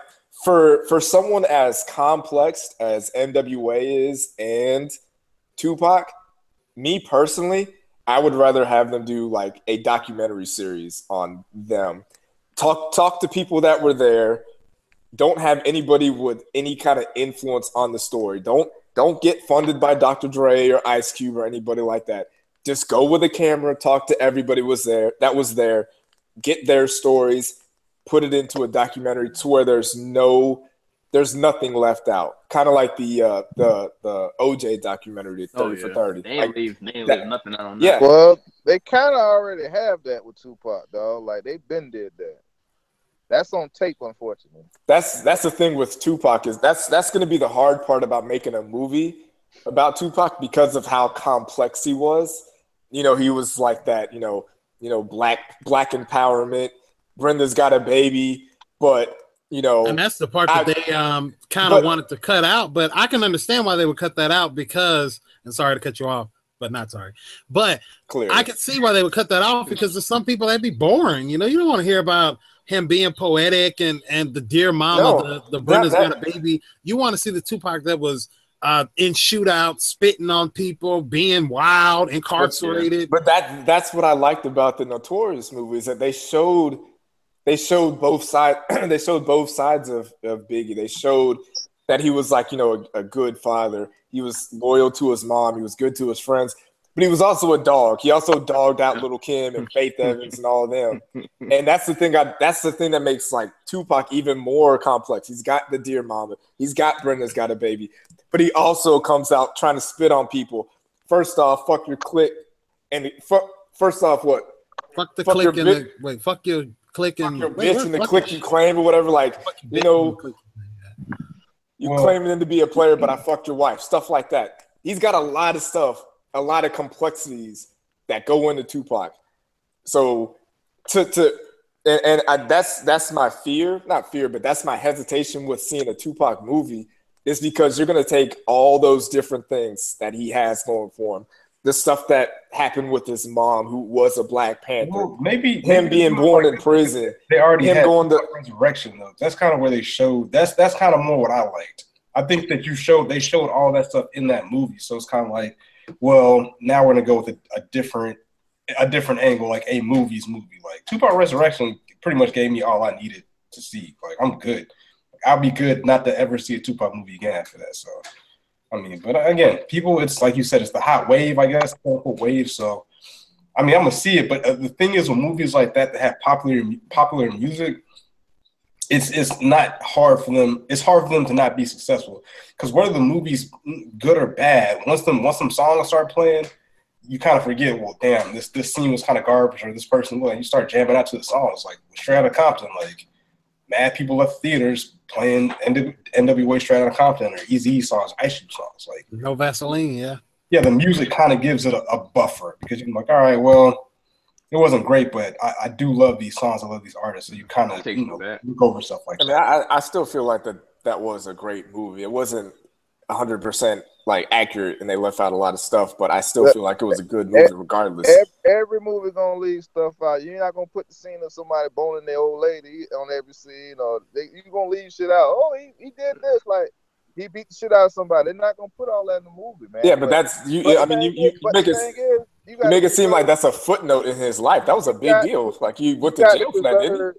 for for someone as complex as NWA is and Tupac, me personally, I would rather have them do like a documentary series on them. Talk talk to people that were there. Don't have anybody with any kind of influence on the story. Don't don't get funded by Dr. Dre or Ice Cube or anybody like that. Just go with a camera, talk to everybody was there that was there, get their stories, put it into a documentary to where there's no there's nothing left out. Kind of like the uh the the OJ documentary, 30 Oh, for 30. They ain't Like, leave, they that- leave nothing out on that. yeah. Well, they kind of already have that with Tupac, dog. Like they've been did that. That's on tape, unfortunately. that's that's the thing with Tupac is that's that's going to be the hard part about making a movie about Tupac because of how complex he was. You know, he was like that. You know, you know, black black empowerment. Brenda's got a baby, but you know, And that's the part that I- they um kind of wanted to cut out, but I can understand why they would cut that out because and sorry to cut you off, but not sorry. But clearly, I can see why they would cut that off because there's some people that'd be boring. You know, you don't want to hear about him being poetic and and the dear mama, No, the, the Brenda's that- got a baby. You want to see the Tupac that was uh, in shootouts, spitting on people, being wild, incarcerated. But that that's what I liked about the Notorious movies that they showed they showed both sides <clears throat> they showed both sides of, of Biggie. They showed that he was like, you know, a, a good father. He was loyal to his mom, he was good to his friends, but he was also a dog. He also dogged out Little Kim and Faith <laughs> Evans and all of them. And that's the thing. I, that's the thing that makes like Tupac even more complex. He's got the dear mama. He's got Brenda's got a baby, but he also comes out trying to spit on people. First off, fuck your click, and first off, what? Fuck the Fuck click your and the wait, fuck your click Fuck and your bitch and the fuck click you claim or whatever. Like you know, and the click. you Well- claiming him to be a player, but I fucked your wife. Stuff like that. He's got a lot of stuff, a lot of complexities that go into Tupac. So to to and, and I, that's that's my fear, not fear, but that's my hesitation with seeing a Tupac movie is because you're gonna take all those different things that he has going for him, the stuff that happened with his mom, who was a Black Panther, Well, maybe him maybe being born like in prison, They already him had going to resurrection though. That's kind of where they showed. That's that's kind of more what I liked. I think that you showed they showed all that stuff in that movie, so it's kind of like, well, now we're gonna go with a, a different a different angle, like a movie's movie. Like Tupac Resurrection pretty much gave me all I needed to see. Like I'm good. I'll be good not to ever see a Tupac movie again after that. So, I mean, but again, people, it's like you said, it's the hot wave, I guess, wave. So, I mean, I'm gonna see it, but uh, the thing is, with movies like that that have popular popular music, it's it's not hard for them. It's hard for them to not be successful because whether the movie's good or bad, once them once them songs start playing, you kind of forget. Well, damn, this this scene was kind of garbage, or this person. Well, you start jamming out to the songs like Straight Outta Compton, like mad people left theaters playing NW, NWA Straight Outta Compton or Eazy songs, Ice Cube songs, like No Vaseline, yeah. yeah, the music kind of gives it a, a buffer because you're like, all right, well, it wasn't great, but I, I do love these songs. I love these artists. So you kind of you know that. look over stuff like I mean, that. I, I still feel like that that was a great movie. It wasn't 100 percent like accurate, and they left out a lot of stuff. But I still feel like it was a good movie, regardless. Every, every movie gonna leave stuff out. You're not gonna put the scene of somebody boning their old lady on every scene, or they, you gonna leave shit out. Oh, he, he did this, like he beat the shit out of somebody. They're not gonna put all that in the movie, man. Yeah, but that's you. but I mean, you, you, you make the it you you make it seem like that's a footnote in his life. That was a big got- deal. Like he went to jail for that, didn't.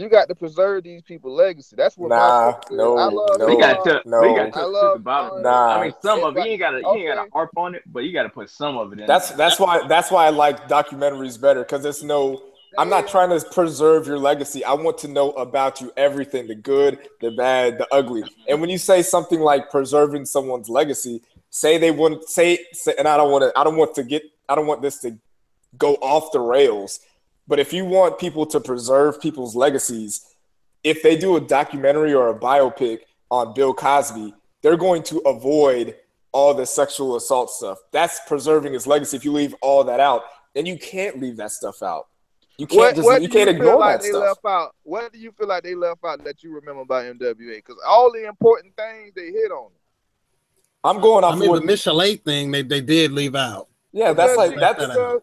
You got to preserve these people's legacy. That's what Nah, my no, I love. no, we gotta no. we gotta I tell the love it. Nah. I mean, some of it, It's you ain't gotta, you ain't gotta harp on it, but you gotta put some of it in. That's there. that's why that's why I like documentaries better because it's no. I'm not trying to preserve your legacy. I want to know about you, everything, the good, the bad, the ugly. And when you say something like preserving someone's legacy, say they wouldn't say, say and I don't want to I don't want to get I don't want this to go off the rails. But if you want people to preserve people's legacies, if they do a documentary or a biopic on Bill Cosby, they're going to avoid all the sexual assault stuff. That's preserving his legacy. If you leave all that out, then you can't leave that stuff out. You can't What, just what you do can't you feel ignore like that they stuff. left out? What do you feel like they left out that you remember about NWA? Because all the important things they hit on. I'm going I off mean, what the Michel'le thing they, they did leave out. yeah, that's Because like she- that's because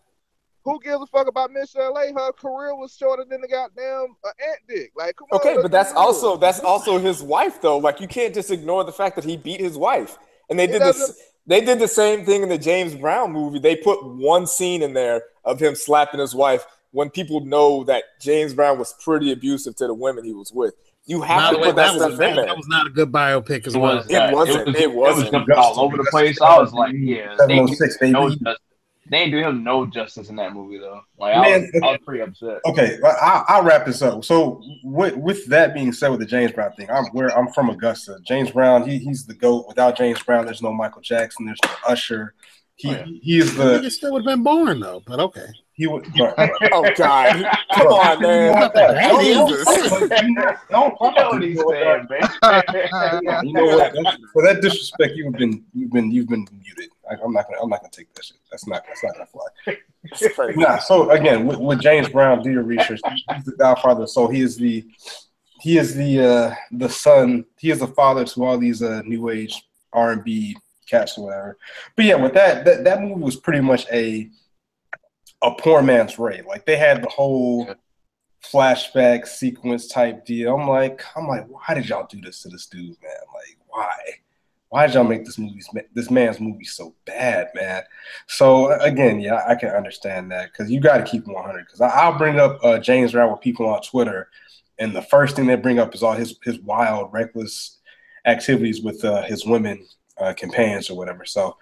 who gives a fuck about Michel'le? Her career was shorter than the goddamn uh, ant dick. Like, come on. okay, let's but that's be real. also that's also his wife though. Like you can't just ignore the fact that he beat his wife. And they It did this they did the same thing in the James Brown movie. They put one scene in there of him slapping his wife when people know that James Brown was pretty abusive to the women he was with. You have to way, put that, that, was, stuff in there. that was not a good biopic as It well. was. It wasn't. was, It wasn't. was jumping all over the place. I was like, yeah, they, ain't 706, do no baby. justice. they ain't do him no justice in that movie though. Like I, Man, was, I was pretty upset. Okay, I- I'll, I'll wrap this up. So, with, with that being said, with the James Brown thing, I'm where I'm from Augusta. James Brown, he, he's the goat. Without James Brown, there's no Michael Jackson. There's no Usher. He Oh, yeah. he is the it still would have been born though, but okay. he would. <laughs> Oh God! Come on, man. Not that Jesus. Don't You know what he's man. You know what? For that disrespect, you've been you've been you've been muted. I, I'm not gonna I'm not gonna take that shit. That's not that's not gonna fly. It's. Nah. So again, with, with James Brown, do your research. He's the Godfather. So he is the he is the uh the son. He is the father to all these uh new age R and B cats or whatever. But yeah, with that, that that movie was pretty much a a poor man's Ray. Like they had the whole flashback sequence type deal. I'm like, I'm like, why did y'all do this to this dude, man? Like, why? Why did y'all make this movie this man's movie so bad, man? So again, yeah, I can understand that because you got to keep 100. Because I'll bring up uh, James Brown with people on Twitter, and the first thing they bring up is all his his wild, reckless activities with uh, his women uh, companions or whatever. So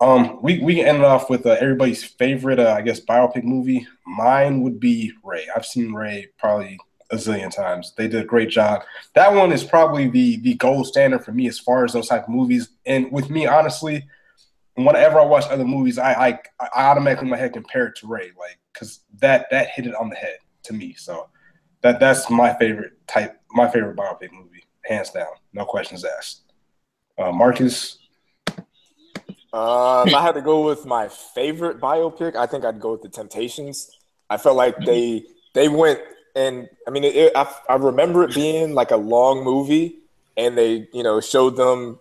um, we we ended off with uh, everybody's favorite, uh, I guess, biopic movie. Mine would be Ray. I've seen Ray probably a zillion times. They did a great job. That one is probably the the gold standard for me as far as those type of movies. And with me, honestly, whenever I watch other movies, I I, I automatically my head compare it to Ray, like because that that hit it on the head to me. So that that's my favorite type, my favorite biopic movie, hands down, no questions asked. Uh, Marcus. Uh, if I had to go with my favorite biopic, I think I'd go with The Temptations. I felt like they they went and I mean, it, I, I remember it being like a long movie, and they you know showed them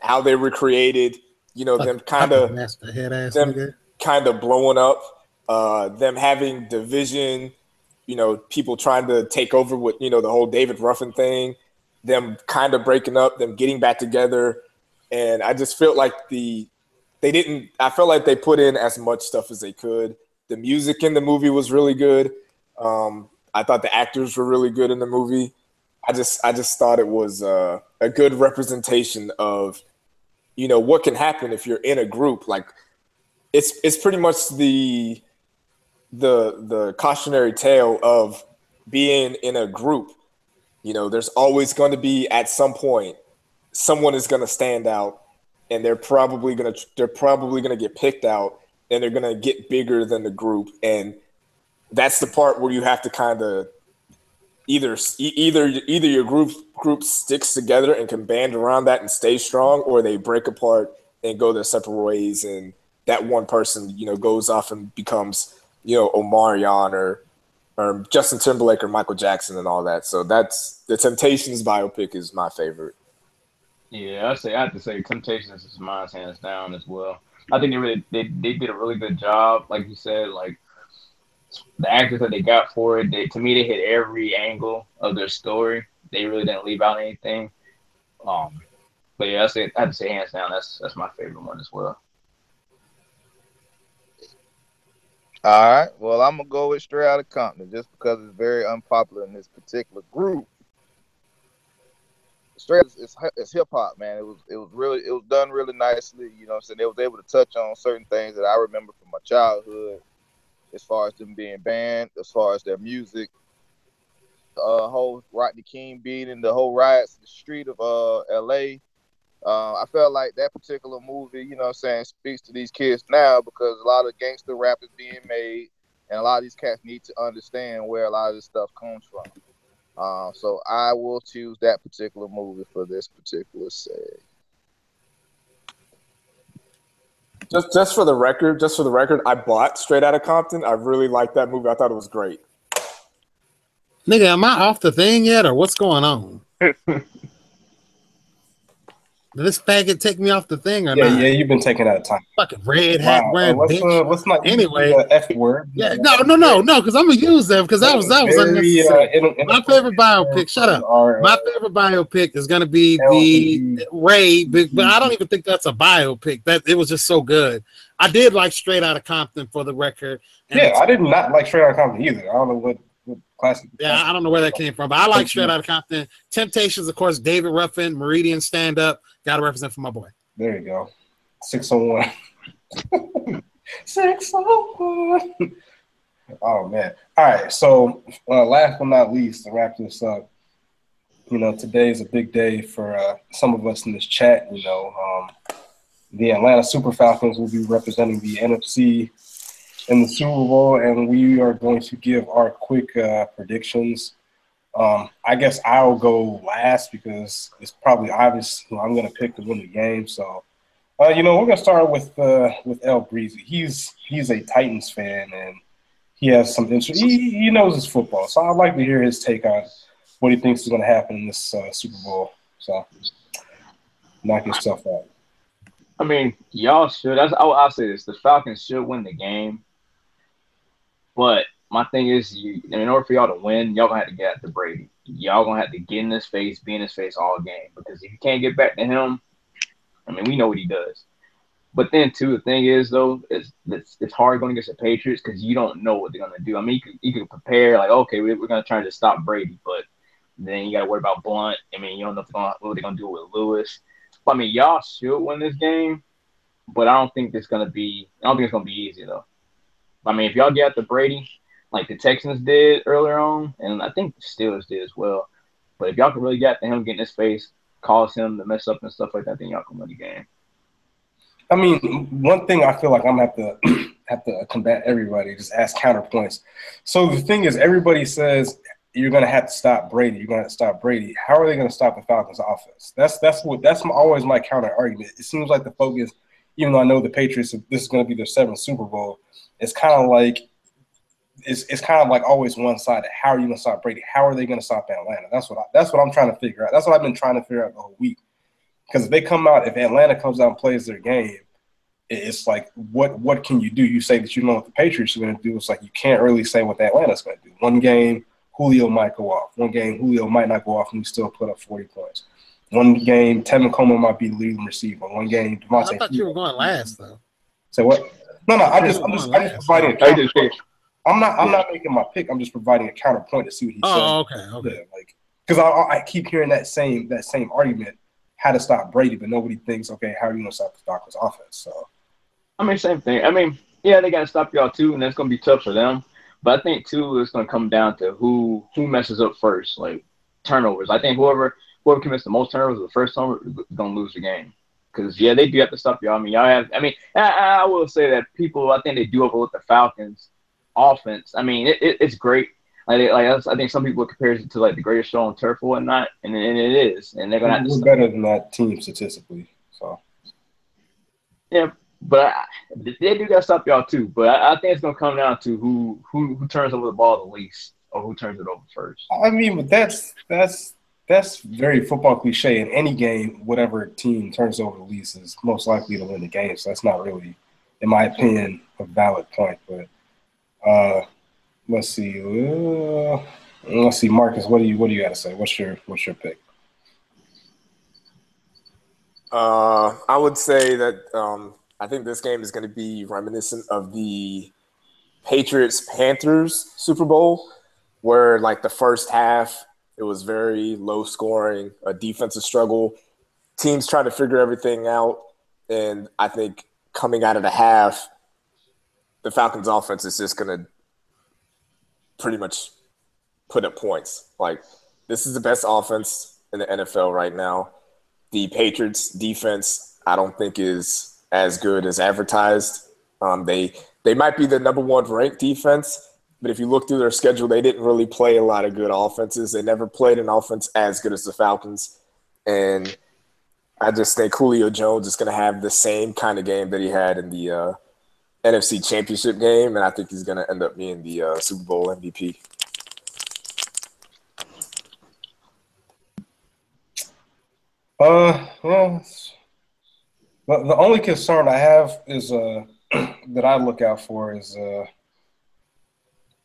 how they were created. You know, them kind of them kind of blowing up, uh, them having division. You know, people trying to take over with you know the whole David Ruffin thing, them kind of breaking up, them getting back together, and I just felt like the they didn't. I felt like they put in as much stuff as they could. The music in the movie was really good. Um, I thought the actors were really good in the movie. I just I just thought it was uh, a good representation of you know what can happen if you're in a group. Like it's it's pretty much the the the cautionary tale of being in a group. You know there's always going to be at some point someone is going to stand out and they're probably going to they're probably going to get picked out and they're going to get bigger than the group. And that's the part where you have to kind of either either either your group group sticks together and can band around that and stay strong, or they break apart and go their separate ways, and that one person you know goes off and becomes you know Omarion or or Justin Timberlake or Michael Jackson and all that. So that's the Temptations biopic is my favorite. Yeah, I say I have to say Temptations is mine hands down as well. I think they really they, they did a really good job, like you said, like the actors that they got for it, they, to me, they hit every angle of their story. They really didn't leave out anything. Um, but yeah, I, say, I have to say hands down, that's that's my favorite one as well. All right. Well, I'm gonna go with Straight Outta Compton just because it's very unpopular in this particular group. Straight it's, it's hip hop, man. It was it was really it was done really nicely. You know, I'm saying they was able to touch on certain things that I remember from my childhood as far as them being banned, as far as their music. Uh, whole Rodney King beating the whole riots in the street of uh L.A. Uh, I felt like that particular movie, you know, I'm saying, speaks to these kids now because a lot of gangster rap is being made, and a lot of these cats need to understand where a lot of this stuff comes from. Uh, so I will choose that particular movie for this particular set. Just just for the record, just for the record, I bought Straight Outta Compton. I really liked that movie. I thought it was great. Nigga, am I off the thing yet, or what's going on? <laughs> Did this faggot take me off the thing or yeah, not? Yeah, you've been taking out of time. Fucking red hat wow. wearing uh, let's, bitch. Uh, let's not anyway. F word. Yeah, no, no, no, no, because I'm gonna use them because that was that was unnecessary. Uh, in, in My favorite biopic. Shut up. My favorite biopic is gonna be the Ray, but, but I don't even think that's a biopic. That it was just so good. I did like Straight Outta Compton for the record. Yeah, I did not like Straight Outta Compton either. I don't know what classic. Yeah, I don't know where that came from, but I like Straight Outta Compton. Temptations, of course, David Ruffin, Meridian stand up. Got to represent for my boy. There you go. 601. <laughs> 601. Oh, man. All right. So, uh, last but not least, to wrap this up, you know, today is a big day for uh, some of us in this chat. You know, um, the Atlanta Super Falcons will be representing the NFC in the Super Bowl, and we are going to give our quick uh, predictions. Um, I guess I'll go last because it's probably obvious know, I'm going to pick to win the game. So, uh, you know, we're going to start with uh, with L Breezy. He's he's a Titans fan and he has some interest. He, he knows his football, so I'd like to hear his take on what he thinks is going to happen in this uh, Super Bowl. So, knock yourself out. I mean, y'all should. I'll, I'll say this: the Falcons should win the game. But my thing is, you in order for y'all to win, y'all gonna have to get at the Brady. Y'all gonna have to get in his face, be in his face all game. Because if you can't get back to him, I mean, we know what he does. But then too, the thing is though, it's it's, it's hard going against the Patriots because you don't know what they're gonna do. I mean, you can, you can prepare like, okay, we're, we're gonna try to stop Brady, but then you got to worry about Blount. I mean, you don't know what are they're gonna do with Lewis. But, I mean, y'all should win this game, but I don't think it's gonna be. I don't think it's gonna be easy though. I mean, if y'all get the Brady, like the Texans did earlier on, and I think the Steelers did as well. But if y'all can really get to him getting his face, cause him to mess up and stuff like that, then y'all can win the game. I mean, one thing I feel like I'm gonna have to <clears throat> have to combat everybody, just ask counterpoints. So the thing is, everybody says you're gonna have to stop Brady. You're gonna have to stop Brady. How are they gonna stop the Falcons' offense? That's that's what that's my, always my counter argument. It seems like the focus, even though I know the Patriots, this is gonna be their seventh Super Bowl, it's kind of like it's, it's kind of like always one sided. How are you gonna stop Brady? How are they gonna stop Atlanta? That's what I, that's what I'm trying to figure out. That's what I've been trying to figure out the whole week. Because if they come out, if Atlanta comes out and plays their game, it's like what what can you do? You say that you know what the Patriots are going to do. It's like you can't really say what Atlanta's going to do. One game, Julio might go off. One game, Julio might not go off, and we still put up forty points. One game, Tevin Coleman might be the leading receiver. One game, Devonta. I thought you were going last though. Say what? No, no. I just, I'm just, I'm just providing. A I'm not, I'm not making my pick. I'm just providing a counterpoint to see what he said. Oh, okay, okay. Yeah, like because I, I keep hearing that same that same argument how to stop Brady, but nobody thinks, okay, how are you gonna stop the Falcons offense? So I mean, same thing. I mean, yeah, they gotta stop y'all too, and that's gonna be tough for them. But I think too, it's gonna come down to who who messes up first, like turnovers. I think whoever whoever commits the most turnovers the first time is gonna lose the game. Because yeah, they do have to stop y'all. I mean, y'all have. I mean, I, I will say that people. I think they do overlook the Falcons' offense. I mean, it, it, it's great. Like, like I think some people compare it to like the greatest show on turf or whatnot, and, and it is. And they're gonna. Have to We're better than that team statistically. So. Yeah, but I, they do got to stop y'all too. But I, I, think it's gonna come down to who who who turns over the ball the least or who turns it over first. I mean, but that's that's that's very football cliche. In any game, whatever team turns over the least is most likely to win the game. So that's not really, in my opinion, a valid point. But uh, let's see. Uh, let's see, Marcus. What do you what do you got to say? What's your what's your pick? Uh, I would say that um, I think this game is going to be reminiscent of the Patriots Panthers Super Bowl, where like the first half it was very low scoring, a defensive struggle, teams trying to figure everything out, and I think coming out of the half, the Falcons offense is just going to pretty much put up points. Like this is the best offense in the NFL right now. The Patriots defense, I don't think is as good as advertised. Um, they they might be the number one ranked defense, but if you look through their schedule, they didn't really play a lot of good offenses. They never played an offense as good as the Falcons, and I just think Julio Jones is going to have the same kind of game that he had in the uh, NFC Championship game, and I think he's going to end up being the uh, Super Bowl MVP. Uh, well, the, only concern I have is uh, <clears throat> that I look out for is uh,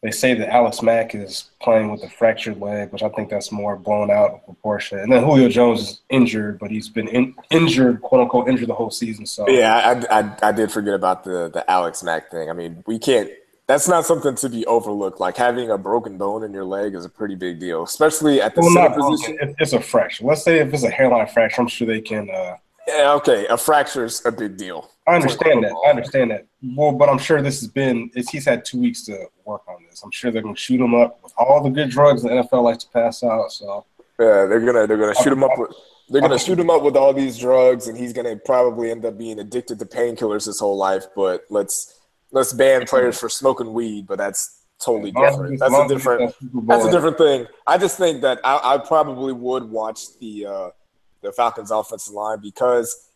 they say that Alex Mack is playing with a fractured leg, which I think that's more blown out of proportion. And then Julio Jones is injured, but he's been in, injured, quote unquote, injured the whole season. So yeah, I, I, I did forget about the the Alex Mack thing. I mean, we can't. That's not something to be overlooked. Like having a broken bone in your leg is a pretty big deal, especially at the well, center position. It's a fracture. Let's say if it's a hairline fracture, I'm sure they can. Uh, yeah, okay, a fracture is a big deal. I understand that. I understand that. Well, but I'm sure this has been. he's had two weeks to work on this. I'm sure they're going to shoot him up with all the good drugs the NFL likes to pass out. So yeah, they're gonna they're gonna shoot him up with they're gonna shoot him up with all these drugs, and he's gonna probably end up being addicted to painkillers his whole life. But let's let's ban players for smoking weed, but that's totally different. That's a different that's a different thing. I just think that I, I probably would watch the. Uh, the Falcons' offensive line because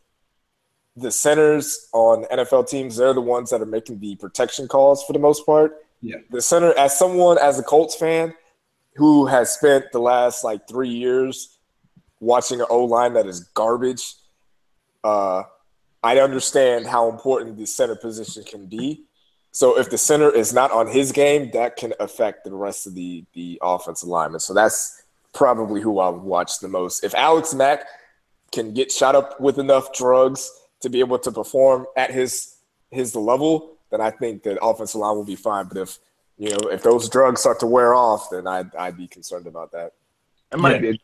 the centers on NFL teams, they're the ones that are making the protection calls for the most part. Yeah. The center, as someone, as a Colts fan who has spent the last like three years watching an O line that is garbage, uh, I understand how important the center position can be. So if the center is not on his game, that can affect the rest of the the offensive lineman. So that's probably who I would watch the most. If Alex Mack can get shot up with enough drugs to be able to perform at his his level, then I think that offensive line will be fine. But if you know if those drugs start to wear off, then I'd I'd be concerned about that. It might Yeah. be. A,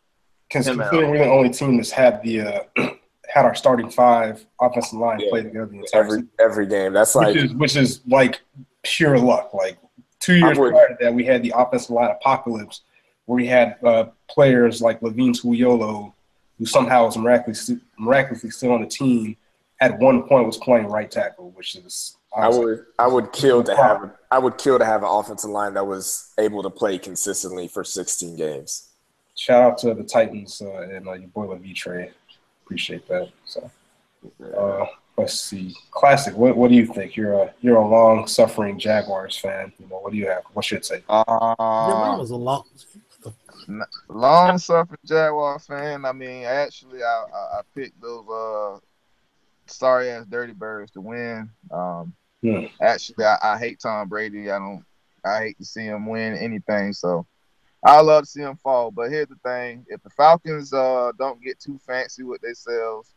Considering we're the only team that's had the uh, <clears throat> had our starting five offensive line Yeah. play together the entire Every season, every game, that's like which is which is like pure luck. Like two years would- prior to that, we had the offensive line apocalypse, where we had uh, players like Levine Toilolo, who somehow was miraculously miraculously still on the team. At one point, was playing right tackle, which is I would I would kill to have I would kill to have an offensive line that was able to play consistently for 16 games. Shout out to the Titans uh, and uh, your boy Levitre. Appreciate that. So, uh, let's see. Classic. What What do you think? You're a you're a long suffering Jaguars fan. You know what do you have? What's your take? Yeah, mine Uh, was a long. Long suffering Jaguar fan. I mean, actually, I, I, I picked those uh sorry ass Dirty Birds to win. Um, Hmm. actually, I, I hate Tom Brady. I don't. I hate to see him win anything. So I love to see him fall. But here's the thing: if the Falcons uh don't get too fancy with themselves,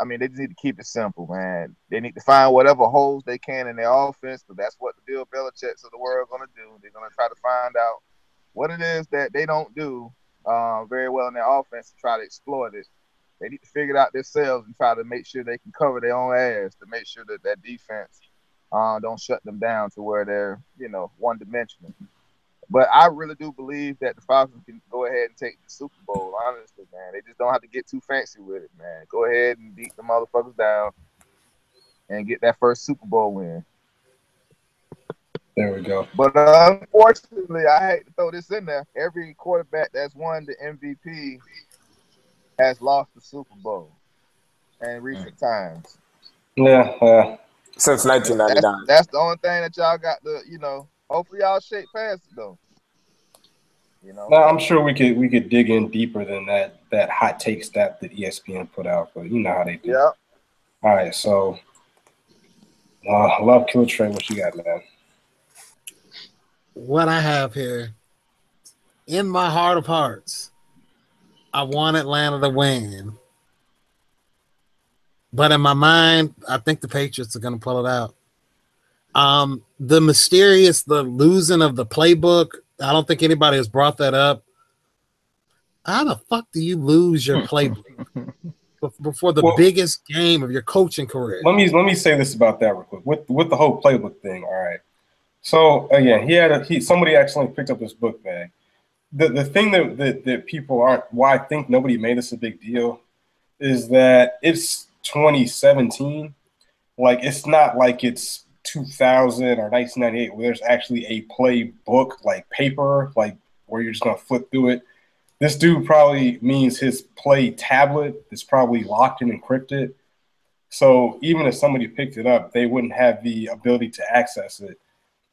I mean, they just need to keep it simple, man. They need to find whatever holes they can in their offense, because that's what the Bill Belichick's of the world are going to do. They're going to try to find out what it is that they don't do uh, very well in their offense to try to exploit it. They need to figure it out themselves and try to make sure they can cover their own ass to make sure that that defense uh, don't shut them down to where they're, you know, one dimensional. But I really do believe that the Falcons can go ahead and take the Super Bowl. Honestly, man, they just don't have to get too fancy with it, man. Go ahead and beat the motherfuckers down and get that first Super Bowl win. There we go. But uh, unfortunately, I hate to throw this in there. Every quarterback that's won the MVP has lost the Super Bowl in recent times. Yeah. Uh, Since 1999. that's the only thing that y'all got to, you know. Hopefully, y'all shake past it though. You know. no, I'm sure we could we could dig in deeper than that that hot take stat that ESPN put out, but you know how they do. Yeah. All right. So, uh, love Killer Trey. What you got, man? What I have here, in my heart of hearts, I want Atlanta to win. But in my mind, I think the Patriots are going to pull it out. Um, the mysterious, the losing of the playbook. I don't think anybody has brought that up. How the fuck do you lose your <laughs> playbook before the Well- biggest game of your coaching career? Let me let me say this about that real quick. With with the whole playbook thing, all right. So again, he had a he somebody accidentally picked up his book bag. The the thing that, that that people aren't why I think nobody made this a big deal is that it's 2017. Like it's not like it's 2000 or 1998 where there's actually a playbook like paper like where you're just gonna flip through it. This dude probably means his play tablet is probably locked and encrypted. So even if somebody picked it up, they wouldn't have the ability to access it.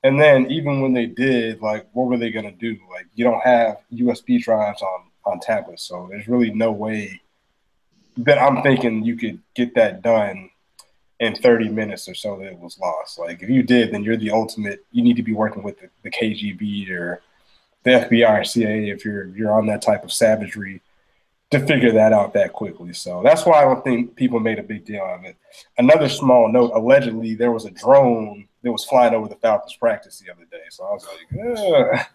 And then even when they did, like, what were they gonna do? Like, you don't have USB drives on on tablets, so there's really no way that I'm thinking you could get that done in 30 minutes or so that it was lost. Like, if you did, then you're the ultimate. You need to be working with the, the KGB or the FBI or CIA if you're you're on that type of savagery to figure that out that quickly. So that's why I don't think people made a big deal of it. Another small note: allegedly, there was a drone that was flying over the Falcons practice the other day. So I was like, Ugh.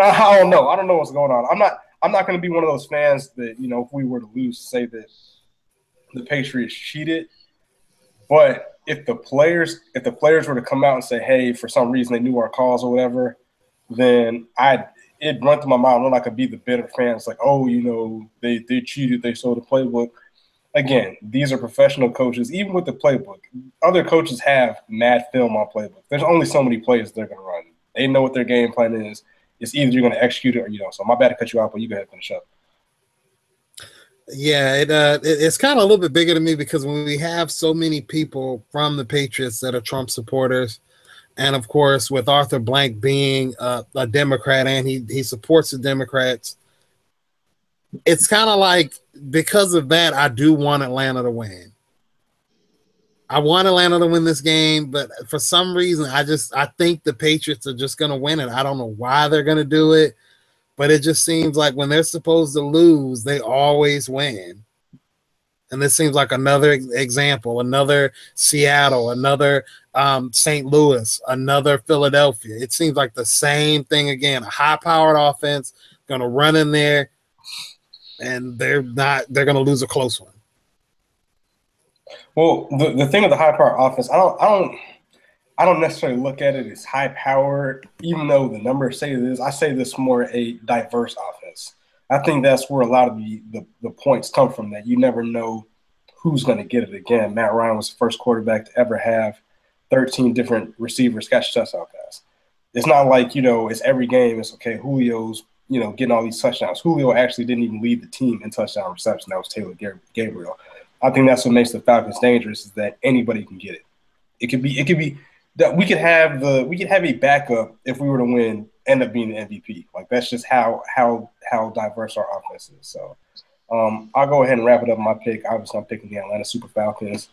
I don't know. I don't know what's going on. I'm not. I'm not going to be one of those fans that you know, if we were to lose, say that the Patriots cheated. But if the players, if the players were to come out and say, "Hey, for some reason they knew our calls or whatever," then I it run through my mind. Then I could be the bitter fan. It's like, oh, you know, they they cheated. They sold the playbook. Again, these are professional coaches. Even with the playbook, other coaches have mad film on playbook. There's only so many plays they're going to run. They know what their game plan is. It's either you're going to execute it or you don't. So my bad to cut you off, but you go ahead and finish up. Yeah, it, uh, it it's kind of a little bit bigger to me because when we have so many people from the Patriots that are Trump supporters, and of course with Arthur Blank being uh, a Democrat and he he supports the Democrats, it's kind of like because of that I do want Atlanta to win. I want Atlanta to win this game, but for some reason I just I think the Patriots are just to win it. I don't know why they're to do it but it just seems like when they're supposed to lose, they always win. And this seems like another example, another Seattle, another um, St. Louis, another Philadelphia. It seems like the same thing again. A high powered offense, gonna run in there, and they're not, they're gonna lose a close one. Well, the, the thing with the high power offense, I don't I don't I don't necessarily look at it as high power, even though the numbers say this. I say this more a diverse offense. I think that's where a lot of the the, the points come from. That you never know who's going to get it again. Matt Ryan was the first quarterback to ever have 13 different receivers catch touchdown pass. It's not like you know it's every game. It's okay. Julio's you know getting all these touchdowns. Julio actually didn't even lead the team in touchdown reception. That was Taylor Gabriel. I think that's what makes the Falcons dangerous is that anybody can get it. It could be it could be that we could have the we could have a backup if we were to win end up being the MVP. Like that's just how how how diverse our offense is. So um, I'll go ahead and wrap it up. My pick. Obviously, I'm picking the Atlanta Super Falcons.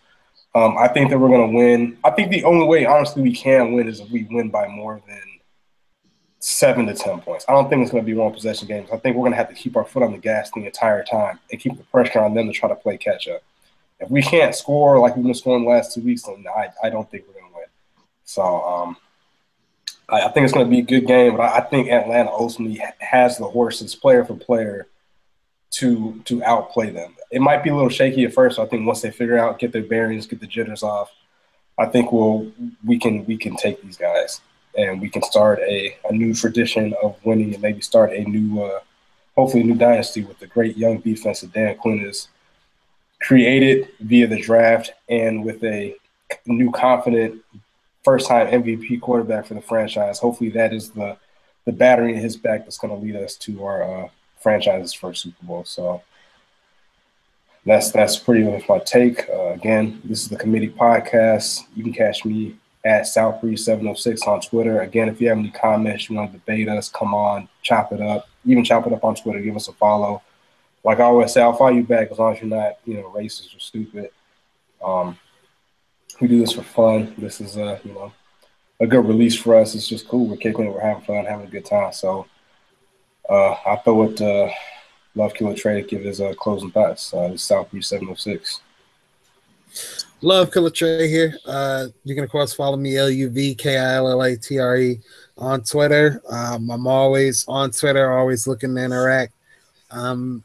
Um, I think that we're to win. I think the only way, honestly, we can win is if we win by more than seven to ten points. I don't think it's going to be one possession games. I think we're going to have to keep our foot on the gas the entire time and keep the pressure on them to try to play catch up. If we can't score like we've been scoring the last two weeks, then I, I don't think we're going to win. So um, I, I, think it's going to be a good game, but I, I think Atlanta ultimately has the horses, player for player, to to outplay them. It might be a little shaky at first. I think once they figure out, get their bearings, get the jitters off, I think we'll we can we can take these guys and we can start a, a new tradition of winning and maybe start a new uh, hopefully a new dynasty with the great young defense that Dan Quinn has created via the draft and with a new confident first time MVP quarterback for the franchise. Hopefully that is the the battery in his back that's going to lead us to our uh, franchise's first Super Bowl. So that's that's pretty much my take. Uh, again, this is the committee podcast. You can catch me at Southbreeze706 on Twitter. Again, if you have any comments, you want to debate us, come on, chop it up. Even chop it up on Twitter. Give us a follow. Like I always say, I'll follow you back as long as you're not, you know, racist or stupid. Um, we do this for fun. This is a, you know, a good release for us. It's just cool. We're kicking it. We're having fun, having a good time. So uh, I throw it to Love Killer Trey to give his uh, closing thoughts. Uh, this is South Breeze 706. Love Killer Trey here. Uh, you can, of course, follow me, L U V K I L L A T R E, on Twitter. Um, I'm always on Twitter, always looking to interact. Um,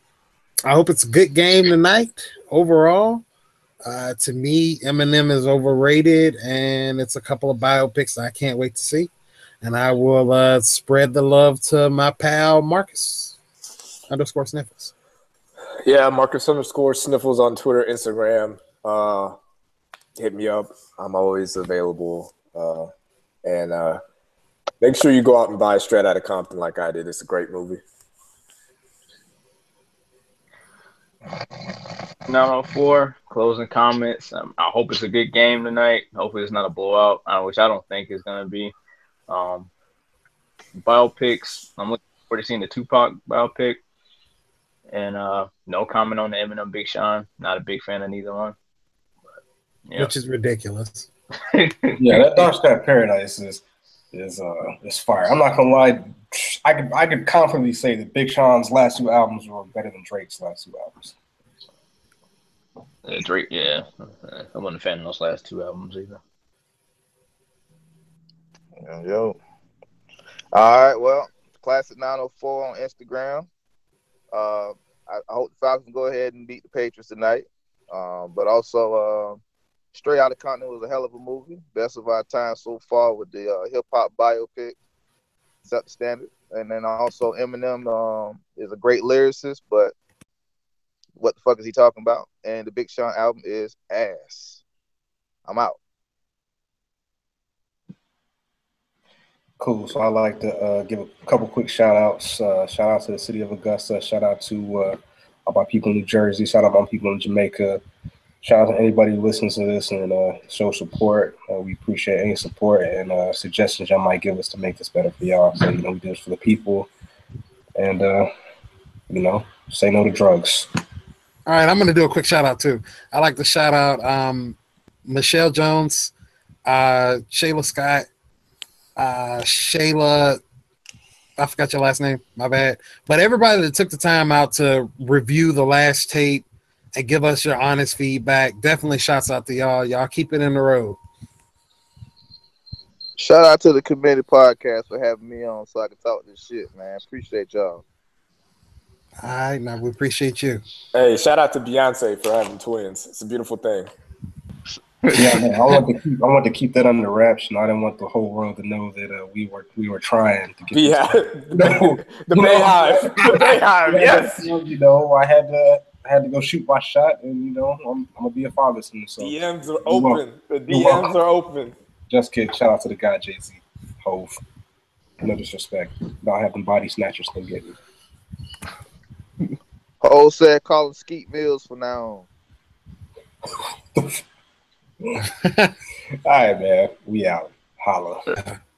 I hope it's a good game tonight overall. Uh, to me, Eminem is overrated, and it's a couple of biopics I can't wait to see and I will uh, spread the love to my pal Marcus underscore sniffles. Yeah, Marcus underscore sniffles on Twitter, Instagram. Uh, hit me up. I'm always available. Uh, and uh, make sure you go out and buy Straight Outta Compton like I did. It's a great movie. 904 closing comments. Um, I hope it's a good game tonight. Hopefully, it's not a blowout, uh, which I don't think it's going to be. Um, biopics. I'm looking forward to seeing the Tupac biopic. And uh, no comment on the Eminem Big Sean. Not a big fan of neither one. But, yeah. Which is ridiculous. <laughs> yeah, that Dark Sky Paradise is is uh is fire. I'm not gonna lie. I could I could confidently say that Big Sean's last two albums were better than Drake's last two albums. Yeah, Drake, yeah, I wasn't a fan of those last two albums either. Yo. All right. Well, classic 904 on Instagram. Uh, I, I, hope the Falcons go ahead and beat the Patriots tonight. Um, but also, uh, Straight Outta Compton was a hell of a movie. Best of our time so far with the uh, hip hop biopic. Set the standard. And then also Eminem um, is a great lyricist, but what the fuck is he talking about? And the Big Sean album is ass. I'm out. Cool. So I like to uh, give a couple quick shout outs. Uh, shout out to the city of Augusta. Shout out to uh, all my people in New Jersey. Shout out my people in Jamaica. Shout out to anybody who listens to this and uh, show support. Uh, we appreciate any support and uh, suggestions y'all might give us to make this better for y'all. So, you know, we do this for the people. And, uh, you know, say no to drugs. All right. I'm going to do a quick shout out too. I like to shout out um, Michelle Jones, uh, Shayla Scott, uh, Shayla. I forgot your last name. My bad. But everybody that took the time out to review the last tape, and give us your honest feedback. Definitely shouts out to y'all. Y'all keep it in the road. Shout out to the committee podcast for having me on so I can talk this shit, man. Appreciate y'all. All right, now we appreciate you. Hey, shout out to Beyonce for having twins. It's a beautiful thing. yeah, man, I want to keep I want to keep that under wraps. You know, I didn't want the whole world to know that uh, we were we were trying to get Yeah, this- <laughs> the, <laughs> the Beyhive, the Beyhive. Yes. You know, I had to I had to go shoot my shot, and you know, I'm, I'm gonna be a father soon. So DMs are welcome. open. The You're. DMs are open. just kidding. Shout out to the guy Jay Z, Hove. No disrespect. Not having body snatchers can get me. Ho said calling Skeet Mills for now on. <laughs> All right, man. We out. Holla. <laughs>